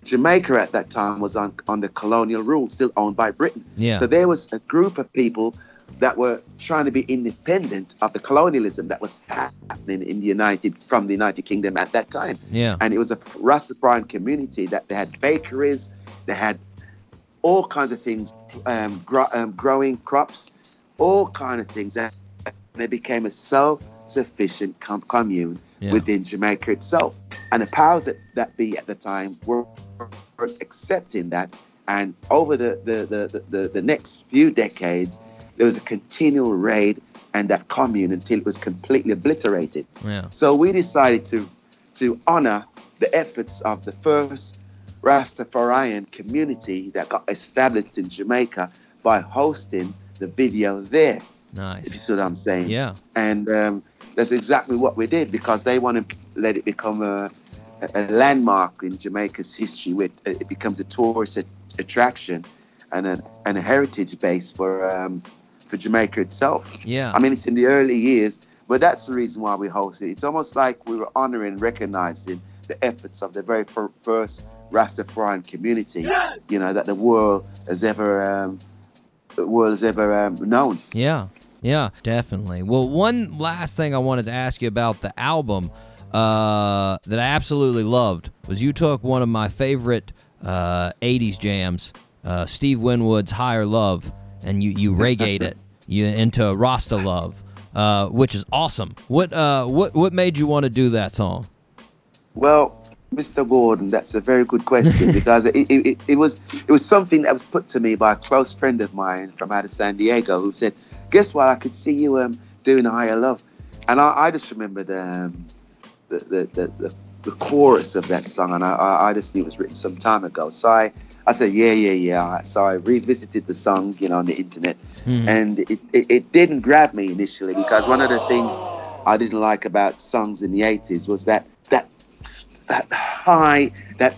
Jamaica at that time was on under colonial rule, still owned by Britain. yeah, So there was a group of people that were trying to be independent of the colonialism that was happening in the United from the United Kingdom at that time yeah, and it was a Rastafarian community that they had bakeries, they had all kinds of things, um, gro- um, growing crops, all kind of things. And they became a self-sufficient com- commune Yeah. within Jamaica itself. And the powers that, that be at the time were, were accepting that. And over the, the, the, the, the next few decades, there was a continual raid and that commune until it was completely obliterated. yeah. So we decided to to honor the efforts of the first Rastafarian community that got established in Jamaica by hosting the video there. Nice. If you see what I'm saying? Yeah, And um, that's exactly what we did because they want to let it become a, a landmark in Jamaica's history. Where it becomes a tourist attraction and a, and a heritage base for um, for Jamaica itself. yeah. I mean, it's in the early years, but that's the reason why we host it. It's almost like we were honoring, recognizing the efforts of the very fir- first Rastafarian community, you know, that the world has ever, um, the world has ever um, known. Yeah, yeah, definitely. Well, one last thing I wanted to ask you about the album uh, that I absolutely loved was you took one of my favorite uh, 80s jams, uh, Steve Winwood's Higher Love, and you, you reggaeed it you, into Rasta Love, uh, which is awesome. What, uh, what, what made you want to do that song? Well, Mr. Gordon, that's a very good question because it, it, it, it was it was something that was put to me by a close friend of mine from out of San Diego who said, "Guess what? I could see you um, doing a higher love," and I, I just remembered um, the, the, the, the the chorus of that song, and I, I I just knew it was written some time ago. So I I said, "Yeah, yeah, yeah." So I revisited the song, you know, on the internet, Mhm. and it, it, it didn't grab me initially because one of the things I didn't like about songs in the 80s was that that that high that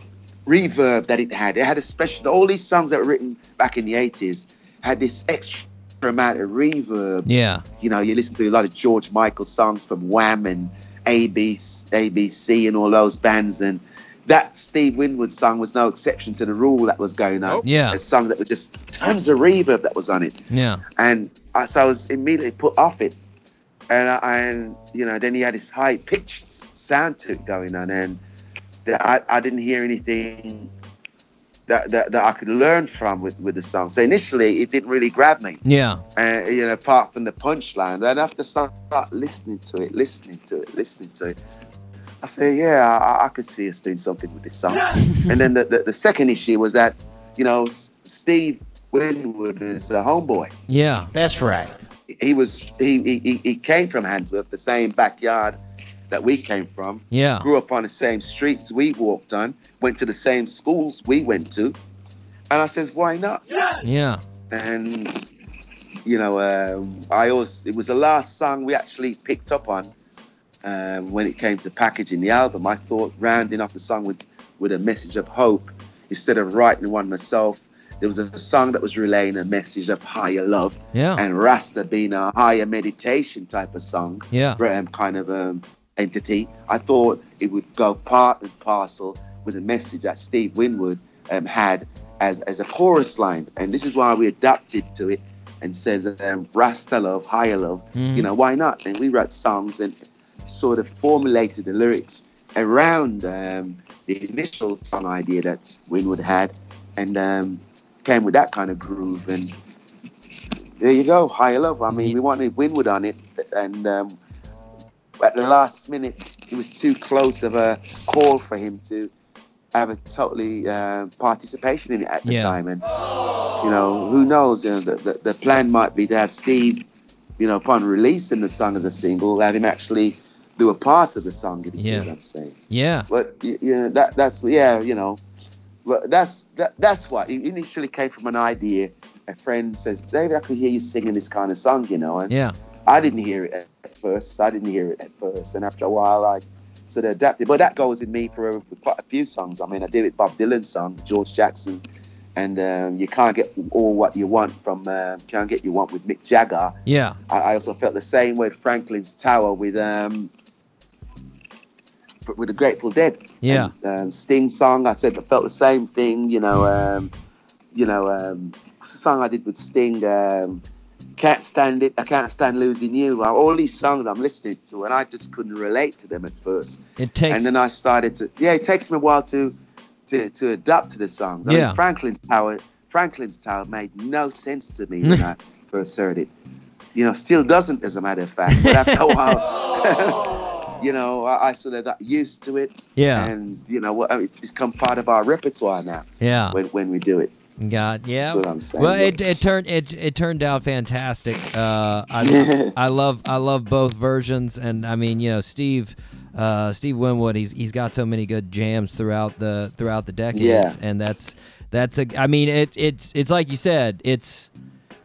reverb that it had. It had a special all these songs that were written back in the 80s had this extra amount of reverb. Yeah, You know, you listen to a lot of George Michael songs from Wham and AB, ABC and all those bands and that Steve Winwood song was no exception to the rule that was going on. Yeah. A song that was just tons of reverb that was on it yeah, and I, so I was immediately put off it. And I, and you know, then he had this high pitched sound to it going on, and I, I didn't hear anything that, that, that I could learn from with, with the song. So initially, it didn't really grab me, yeah, uh, you know, apart from the punchline. And after start listening to it, listening to it, listening to it, I said, yeah, I, I could see us doing something with this song. and then the, the, the second issue was that, you know, S- Steve Winwood is a homeboy yeah, That's right. he was he, he he came from Handsworth, the same backyard that we came from. yeah, Grew up on the same streets we walked on. Went to the same schools we went to. And I says, why not? yeah, And you know, um, I always it was the last song we actually picked up on um, when it came to packaging the album. I thought rounding off the song with with a message of hope instead of writing one myself. There was a song that was relaying a message of higher love, Yeah. and Rasta being a higher meditation type of song, Yeah. um, kind of um, entity. I thought it would go part and parcel with a message that Steve Winwood um, had as, as a chorus line. And this is why we adapted to it and says um, Rasta love, higher love. Mhm. You know, why not? And we wrote songs and sort of formulated the lyrics around um, the initial song idea that Winwood had and um, came with that kind of groove. And there you go, higher love. I mean, we wanted Winwood on it, and um, at the last minute, it was too close of a call for him to have a totally uh, participation in it at the Yeah. time. And you know, who knows? You know, the, the the plan might be to have Steve, you know, upon releasing the song as a single, have him actually do a part of the song. If you see Yeah. what I'm saying. Yeah. But you know, that that's yeah, you know, but that's that that's what it initially came from an idea. A friend says, David, I could hear you singing this kind of song, you know, and Yeah. I didn't hear it at first. I didn't hear it at first, and after a while, I sort of adapted. But that goes with me for, for quite a few songs. I mean, I did it Bob Dylan's song, George Jackson, and um, you can't get all what you want from uh, can't get you want with Mick Jagger. Yeah. I, I also felt the same with Franklin's Tower with um with the Grateful Dead. Yeah. And, um, Sting song, I said I felt the same thing. You know, um, you know, um, what's the song I did with Sting? Um, can't stand it. I can't stand losing you. All these songs I'm listening to, and I just couldn't relate to them at first. It takes. and then I started to. Yeah, it takes me a while to to to adapt to the song. I mean, Yeah. Franklin's Tower. Franklin's Tower made no sense to me when I first heard it. You know, still doesn't, as a matter of fact. But after a while, you know, I, I sort of got used to it. Yeah. And you know, what it's become part of our repertoire now. Yeah. When when we do it. God, yeah. That's what I'm saying. Well, it, it turned it it turned out fantastic. Uh, I I love I love both versions, and I mean, you know, Steve. Uh, Steve Winwood, he's he's got so many good jams throughout the throughout the decades, Yeah. and that's that's a. I mean, it it's it's like you said, it's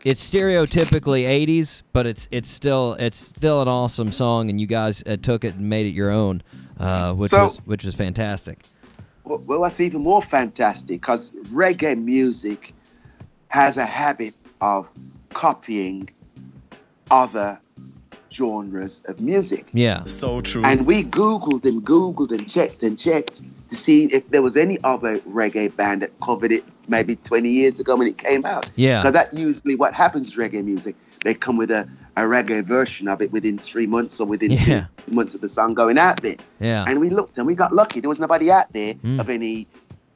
it's stereotypically '80s, but it's it's still it's still an awesome song, and you guys uh, took it and made it your own, uh, which So- was which was fantastic. Well, well, what's even more fantastic, because reggae music has a habit of copying other genres of music. Yeah. So true. And we Googled and Googled and checked and checked to see if there was any other reggae band that covered it maybe 20 years ago when it came out. Yeah. Because that usually what happens with reggae music. They come with a, a reggae version of it within three months or within Yeah. two months of the song going out there. Yeah. And we looked and we got lucky. There was nobody out there Mm. of any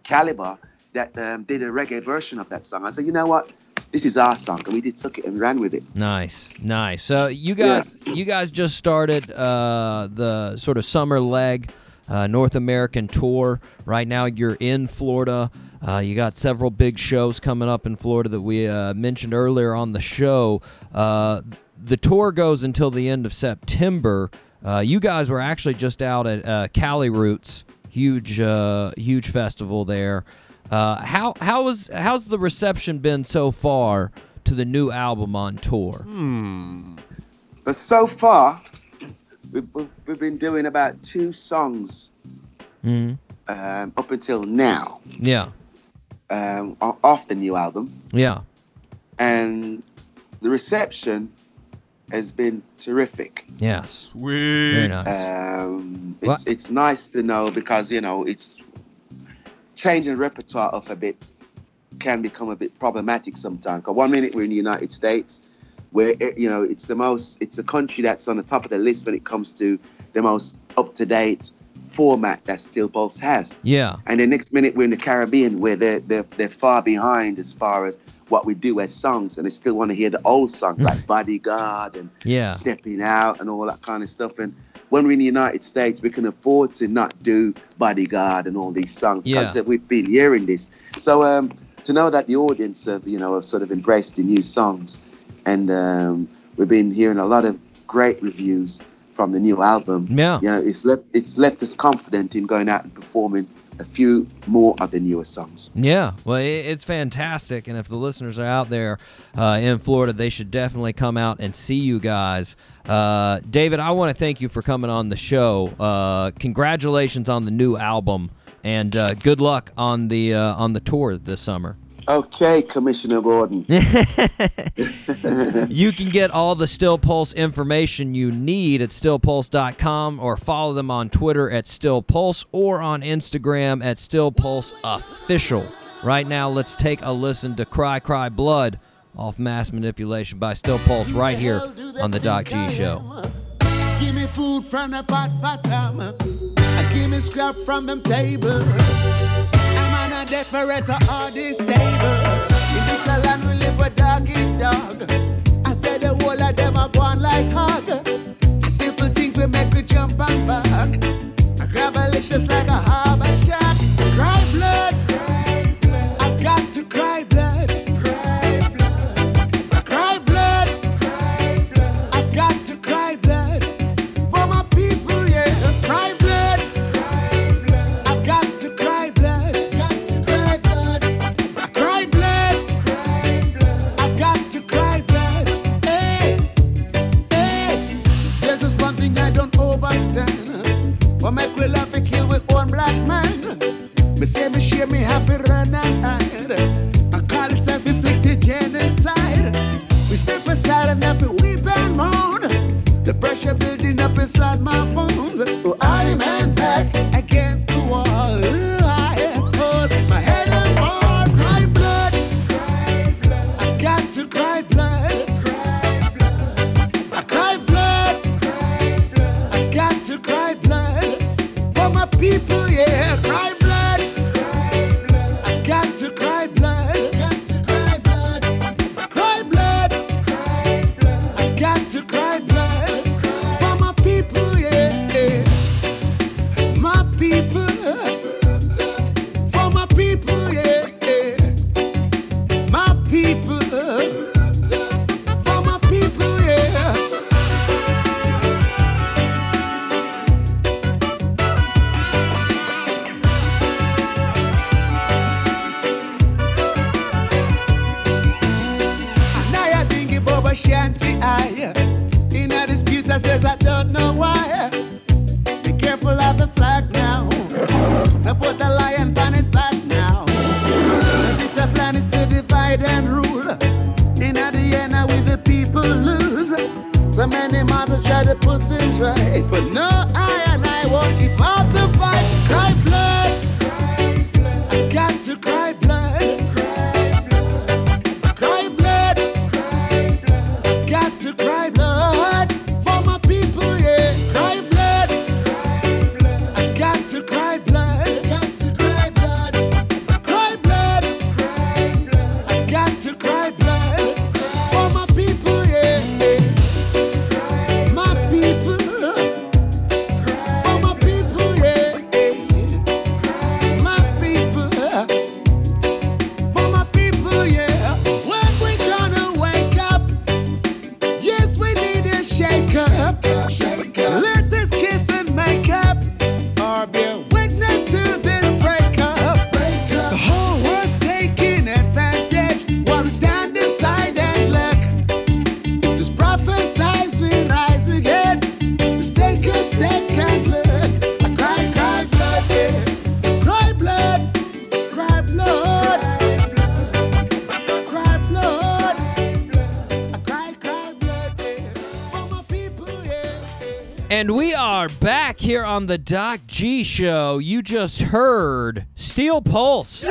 caliber that um, did a reggae version of that song. I said, you know what? This is our song. And we did took it and ran with it. Nice, nice. So you guys, you guys just started uh, the sort of summer leg, uh, North American tour. Right now, you're in Florida. Uh, you got several big shows coming up in Florida that we uh, mentioned earlier on the show. Uh, the tour goes until the end of September. Uh, you guys were actually just out at uh, Cali Roots, huge, huge festival there. How how is how's the reception been so far to the new album on tour? But so far, we've, we've- we've been doing about two songs hmm um, up until now Yeah, um, off the new album. yeah, And the reception has been terrific. Yeah. Sweet. Very nice. Um, What? it's, it's nice to know because, you know, it's changing repertoire up a bit can become a bit problematic sometimes. Because one minute we're in the United States, where, it, you know, it's the most, it's a country that's on the top of the list when it comes to the most up to date format that Steel Pulse has. Yeah, And the next minute we're in the Caribbean where they're, they're, they're far behind as far as what we do as songs. And they still want to hear the old songs like Bodyguard and yeah, stepping out and all that kind of stuff. And when we're in the United States, we can afford to not do Bodyguard and all these songs Yeah. because we've been hearing this. So um, to know that the audience have, you know, have sort of embraced the new songs, and um, we've been hearing a lot of great reviews from the new album. Yeah. You know, it's left it's left us confident in going out and performing a few more of the newer songs. Yeah, well, it's fantastic, and if the listeners are out there uh, in Florida, they should definitely come out and see you guys. Uh, David, I want to thank you for coming on the show. Uh, congratulations on the new album, and uh, good luck on the uh, on the tour this summer. Okay, Commissioner Gordon. you can get all the Steel Pulse information you need at steelpulse.com or follow them on Twitter at Steel Pulse or on Instagram at Steel Pulse Official. Right now, let's take a listen to Cry Cry Blood off Mass Manipulation by Steel Pulse right here on the Doc G Show. Give me food from the pot bottom. Give me scrap from them table. A desperate or disabled. In this land we live with dog eat dog. I said the whole of them are going like hog. A simple thing we make we jump and back. I grab a licious like a harbor shack. Me say me share me happy run. I call it self-inflicted genocide. We step aside and happy weep and moan. The pressure building up inside my bones. Oh, here on the Doc G Show. You just heard Steel Pulse. There's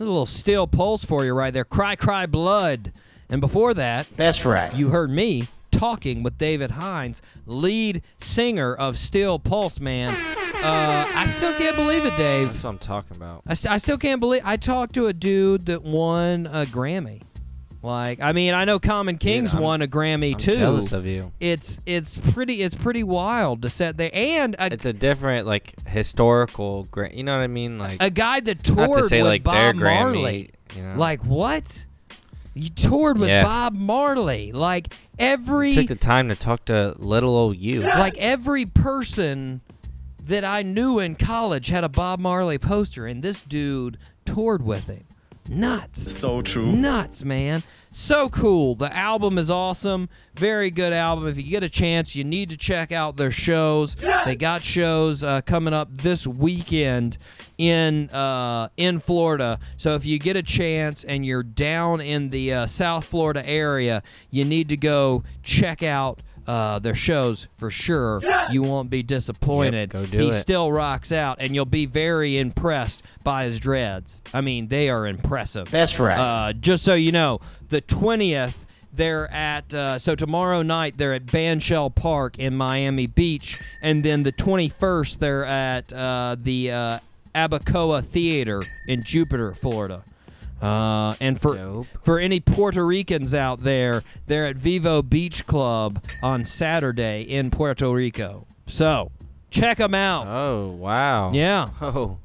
a little Steel Pulse for you right there. Cry, cry, blood. And before that, That's right. you heard me talking with David Hinds, lead singer of Steel Pulse, man. Uh, I still can't believe it, Dave. That's what I'm talking about. I, st- I still can't believe I talked to a dude that won a Grammy. Like, I mean, I know Common Kings I'm- won a Grammy I'm too. jealous of you. It's it's pretty it's pretty wild to set there and a, It's a different, like, historical. Gra- you know what I mean? Like, a guy that toured to say with like Bob their Grammy. Marley. You know? Like what? You toured with Yeah. Bob Marley. Like every you took the time to talk to little old you. like every person that I knew in college had a Bob Marley poster, and this dude toured with him. Nuts. So true. Nuts, man. So cool. The album is awesome. Very good album. If you get a chance, you need to check out their shows. They got shows uh, coming up this weekend in uh, in Florida. So if you get a chance and you're down in the uh, South Florida area, you need to go check out uh, their shows for sure. You won't be disappointed. go do he it. still rocks out, and you'll be very impressed by his dreads. I mean, they are impressive. That's right. Uh, just so you know, the twentieth. They're at uh, so tomorrow night they're at Bandshell Park in Miami Beach, and then the 21st they're at uh, the uh, Abacoa Theater in Jupiter, Florida. Uh, and for Dope. for any Puerto Ricans out there, they're at Vivo Beach Club on Saturday in Puerto Rico. So check them out. Oh wow. Yeah. Oh,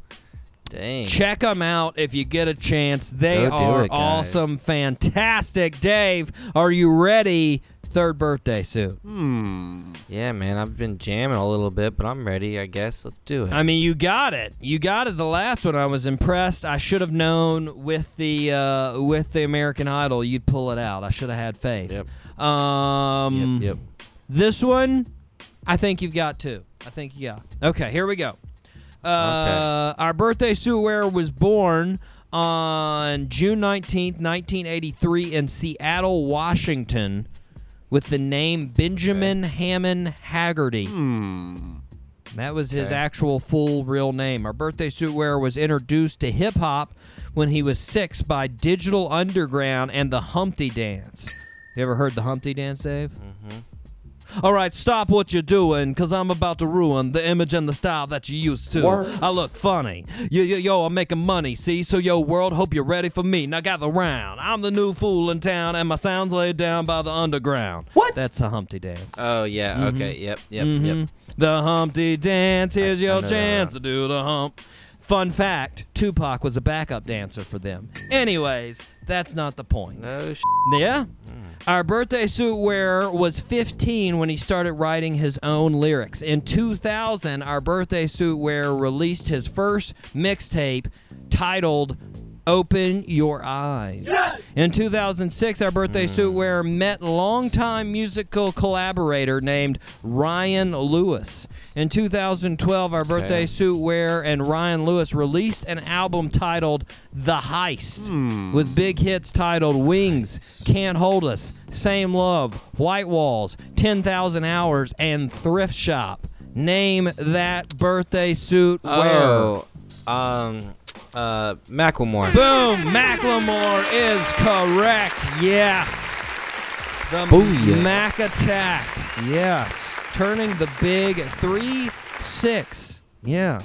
dang. Check them out if you get a chance. They Go are it, awesome, fantastic. Dave, are you ready? Third birthday suit. Yeah, man. I've been jamming a little bit, but I'm ready. I guess. Let's do it. I mean, you got it. You got it. The last one, I was impressed. I should have known with the uh, with the American Idol, you'd pull it out. I should have had faith. Yep. Um, yep. Yep. This one, I think you've got two. I think you got. Okay, here we go. Uh, Our birthday suit wearer was born on June 19th, 1983, in Seattle, Washington, with the name Benjamin Hammond Haggerty. That was his Okay. actual full real name. Our birthday suit wearer was introduced to hip hop when he was six by Digital Underground and the Humpty Dance. You ever heard the Humpty Dance, Dave? Mm-hmm. All right, stop what you're doing, cause I'm about to ruin the image and the style that you used to. I look funny. Yo, yo, yo, I'm making money, see? So, yo, world, hope you're ready for me. Now, gather round. I'm the new fool in town, and my sound's laid down by the underground. What? That's a Humpty Dance. Oh yeah. Okay. Yep. Yep. Mhm. Yep. The Humpty Dance, here's I your know that chance to do the hump. Fun fact Tupac was a backup dancer for them. Anyways, that's not the point. No. Sh- Yeah? Our birthday suit wearer was 15 when he started writing his own lyrics. In 2000, our birthday suit wearer released his first mixtape titled Open Your Eyes. In 2006, our birthday suit wearer met longtime musical collaborator named Ryan Lewis. In 2012, our birthday suit wearer and Ryan Lewis released an album titled The Heist with big hits titled Wings, Can't Hold Us, Same Love, White Walls, 10,000 Hours, and Thrift Shop. Name that birthday suit wearer. oh. Um. Uh. Macklemore. Boom! Macklemore is correct. Yes. The Booyah. Mac Attack. Yes. Turning the big 3 6. Yeah.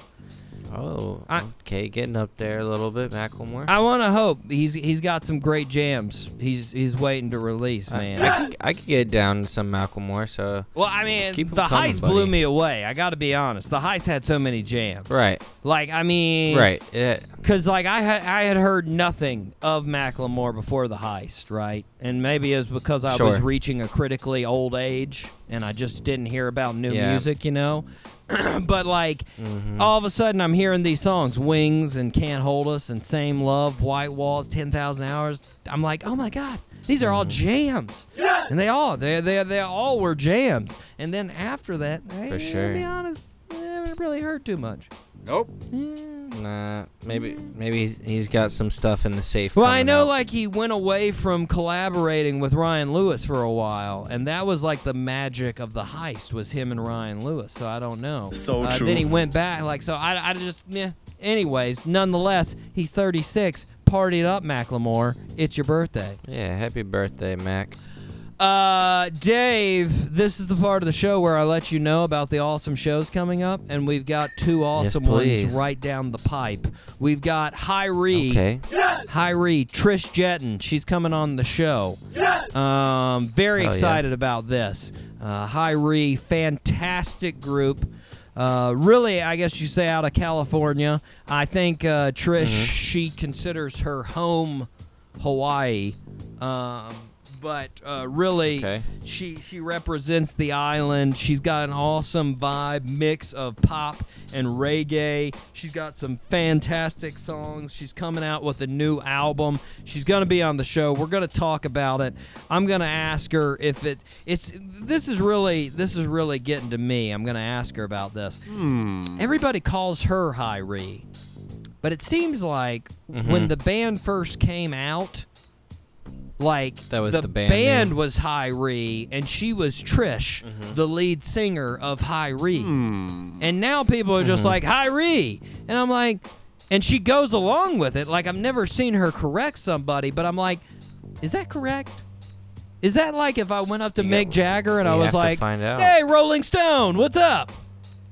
Oh. I- okay. Getting up there a little bit. Macklemore. I want to hope he's he's got some great jams. He's he's waiting to release, man. I, could, I could get down to some Macklemore. So. well, I mean, the coming, heist blew me away. I got to be honest. The heist had so many jams. Right. Like, I mean, Right. Because like I had I had heard nothing of Macklemore before the heist, right? And maybe it was because I was reaching a critically old age and I just didn't hear about new Yeah. music, you know. but like Mm-hmm. all of a sudden I'm hearing these songs, Wings and Can't Hold Us and Same Love, White Walls, Ten Thousand Hours. I'm like, oh my god, these are all Mm-hmm. jams, and they all they they they all were jams. And then after that, I, For to sure. be honest, they haven't really heard too much. Nope. Nah. Maybe. Maybe he's, he's got some stuff in the safe. Well, I coming know out. like he went away from collaborating with Ryan Lewis for a while, and that was like the magic of the heist was him and Ryan Lewis. So I don't know. So uh, true. Then he went back, like so. I, I just yeah. Anyways, nonetheless, he's 36. Partied up, Macklemore. It's your birthday. Yeah. Happy birthday, Mac. Uh, Dave, this is the part of the show where I let you know about the awesome shows coming up, and we've got two awesome ones right down the pipe. We've got HIRIE. Okay. HIRIE, Trish Jetton, she's coming on the show. Um, very Hell yeah. excited about this. Uh, HIRIE, fantastic group. Uh, really, I guess you say out of California. I think uh, Trish, Mm-hmm. she considers her home Hawaii. Um, but uh, really, Okay. she she represents the island. She's got an awesome vibe mix of pop and reggae. She's got some fantastic songs. She's coming out with a new album. She's going to be on the show. We're going to talk about it. I'm going to ask her if it it's this is really this is really getting to me. I'm going to ask her about this. Everybody calls her HIRIE. But it seems like when the band first came out, like That was the band band name? was HIRIE and she was Trish, mm-hmm. the lead singer of HIRIE. Hmm. And now people are just mm-hmm. like HIRIE, and I'm like, and she goes along with it. Like I've never seen her correct somebody, but I'm like, is that correct? Is that like if I went up to You Mick got- Jagger and I was like, find out. "Hey, Rolling Stone, what's up?"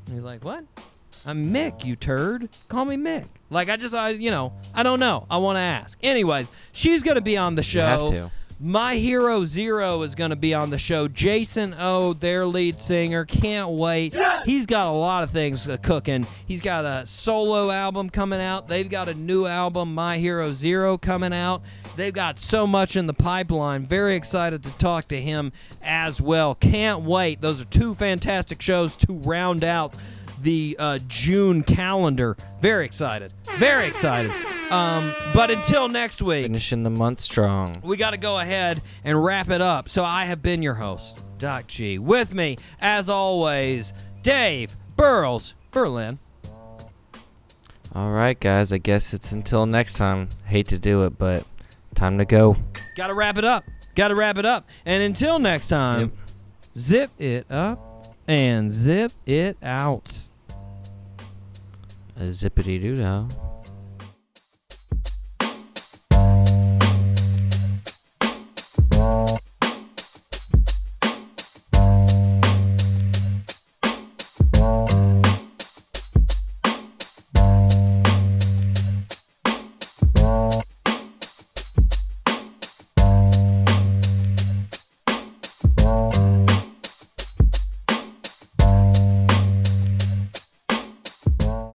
And he's like, "What? I'm Mick, you turd. Call me Mick." Like I just, I, you know, I don't know. I want to ask. Anyways, she's gonna be on the show. have to. My Hero Zero is going to be on the show. Jason O, their lead singer, can't wait. He's got a lot of things uh, cooking. He's got a solo album coming out. They've got a new album, My Hero Zero, coming out. They've got so much in the pipeline. Very excited to talk to him as well. Can't wait. Those are two fantastic shows to round out the uh, June calendar. Very excited. Very excited. Um, but until next week. Finishing the month strong. We got to go ahead and wrap it up. So I have been your host, Doc G. With me, as always, Dave Burles Berlin. All right, guys. I guess it's until next time. Hate to do it, but time to go. Got to wrap it up. Got to wrap it up. And until next time, zip it up and zip it out. Zippity doo dah.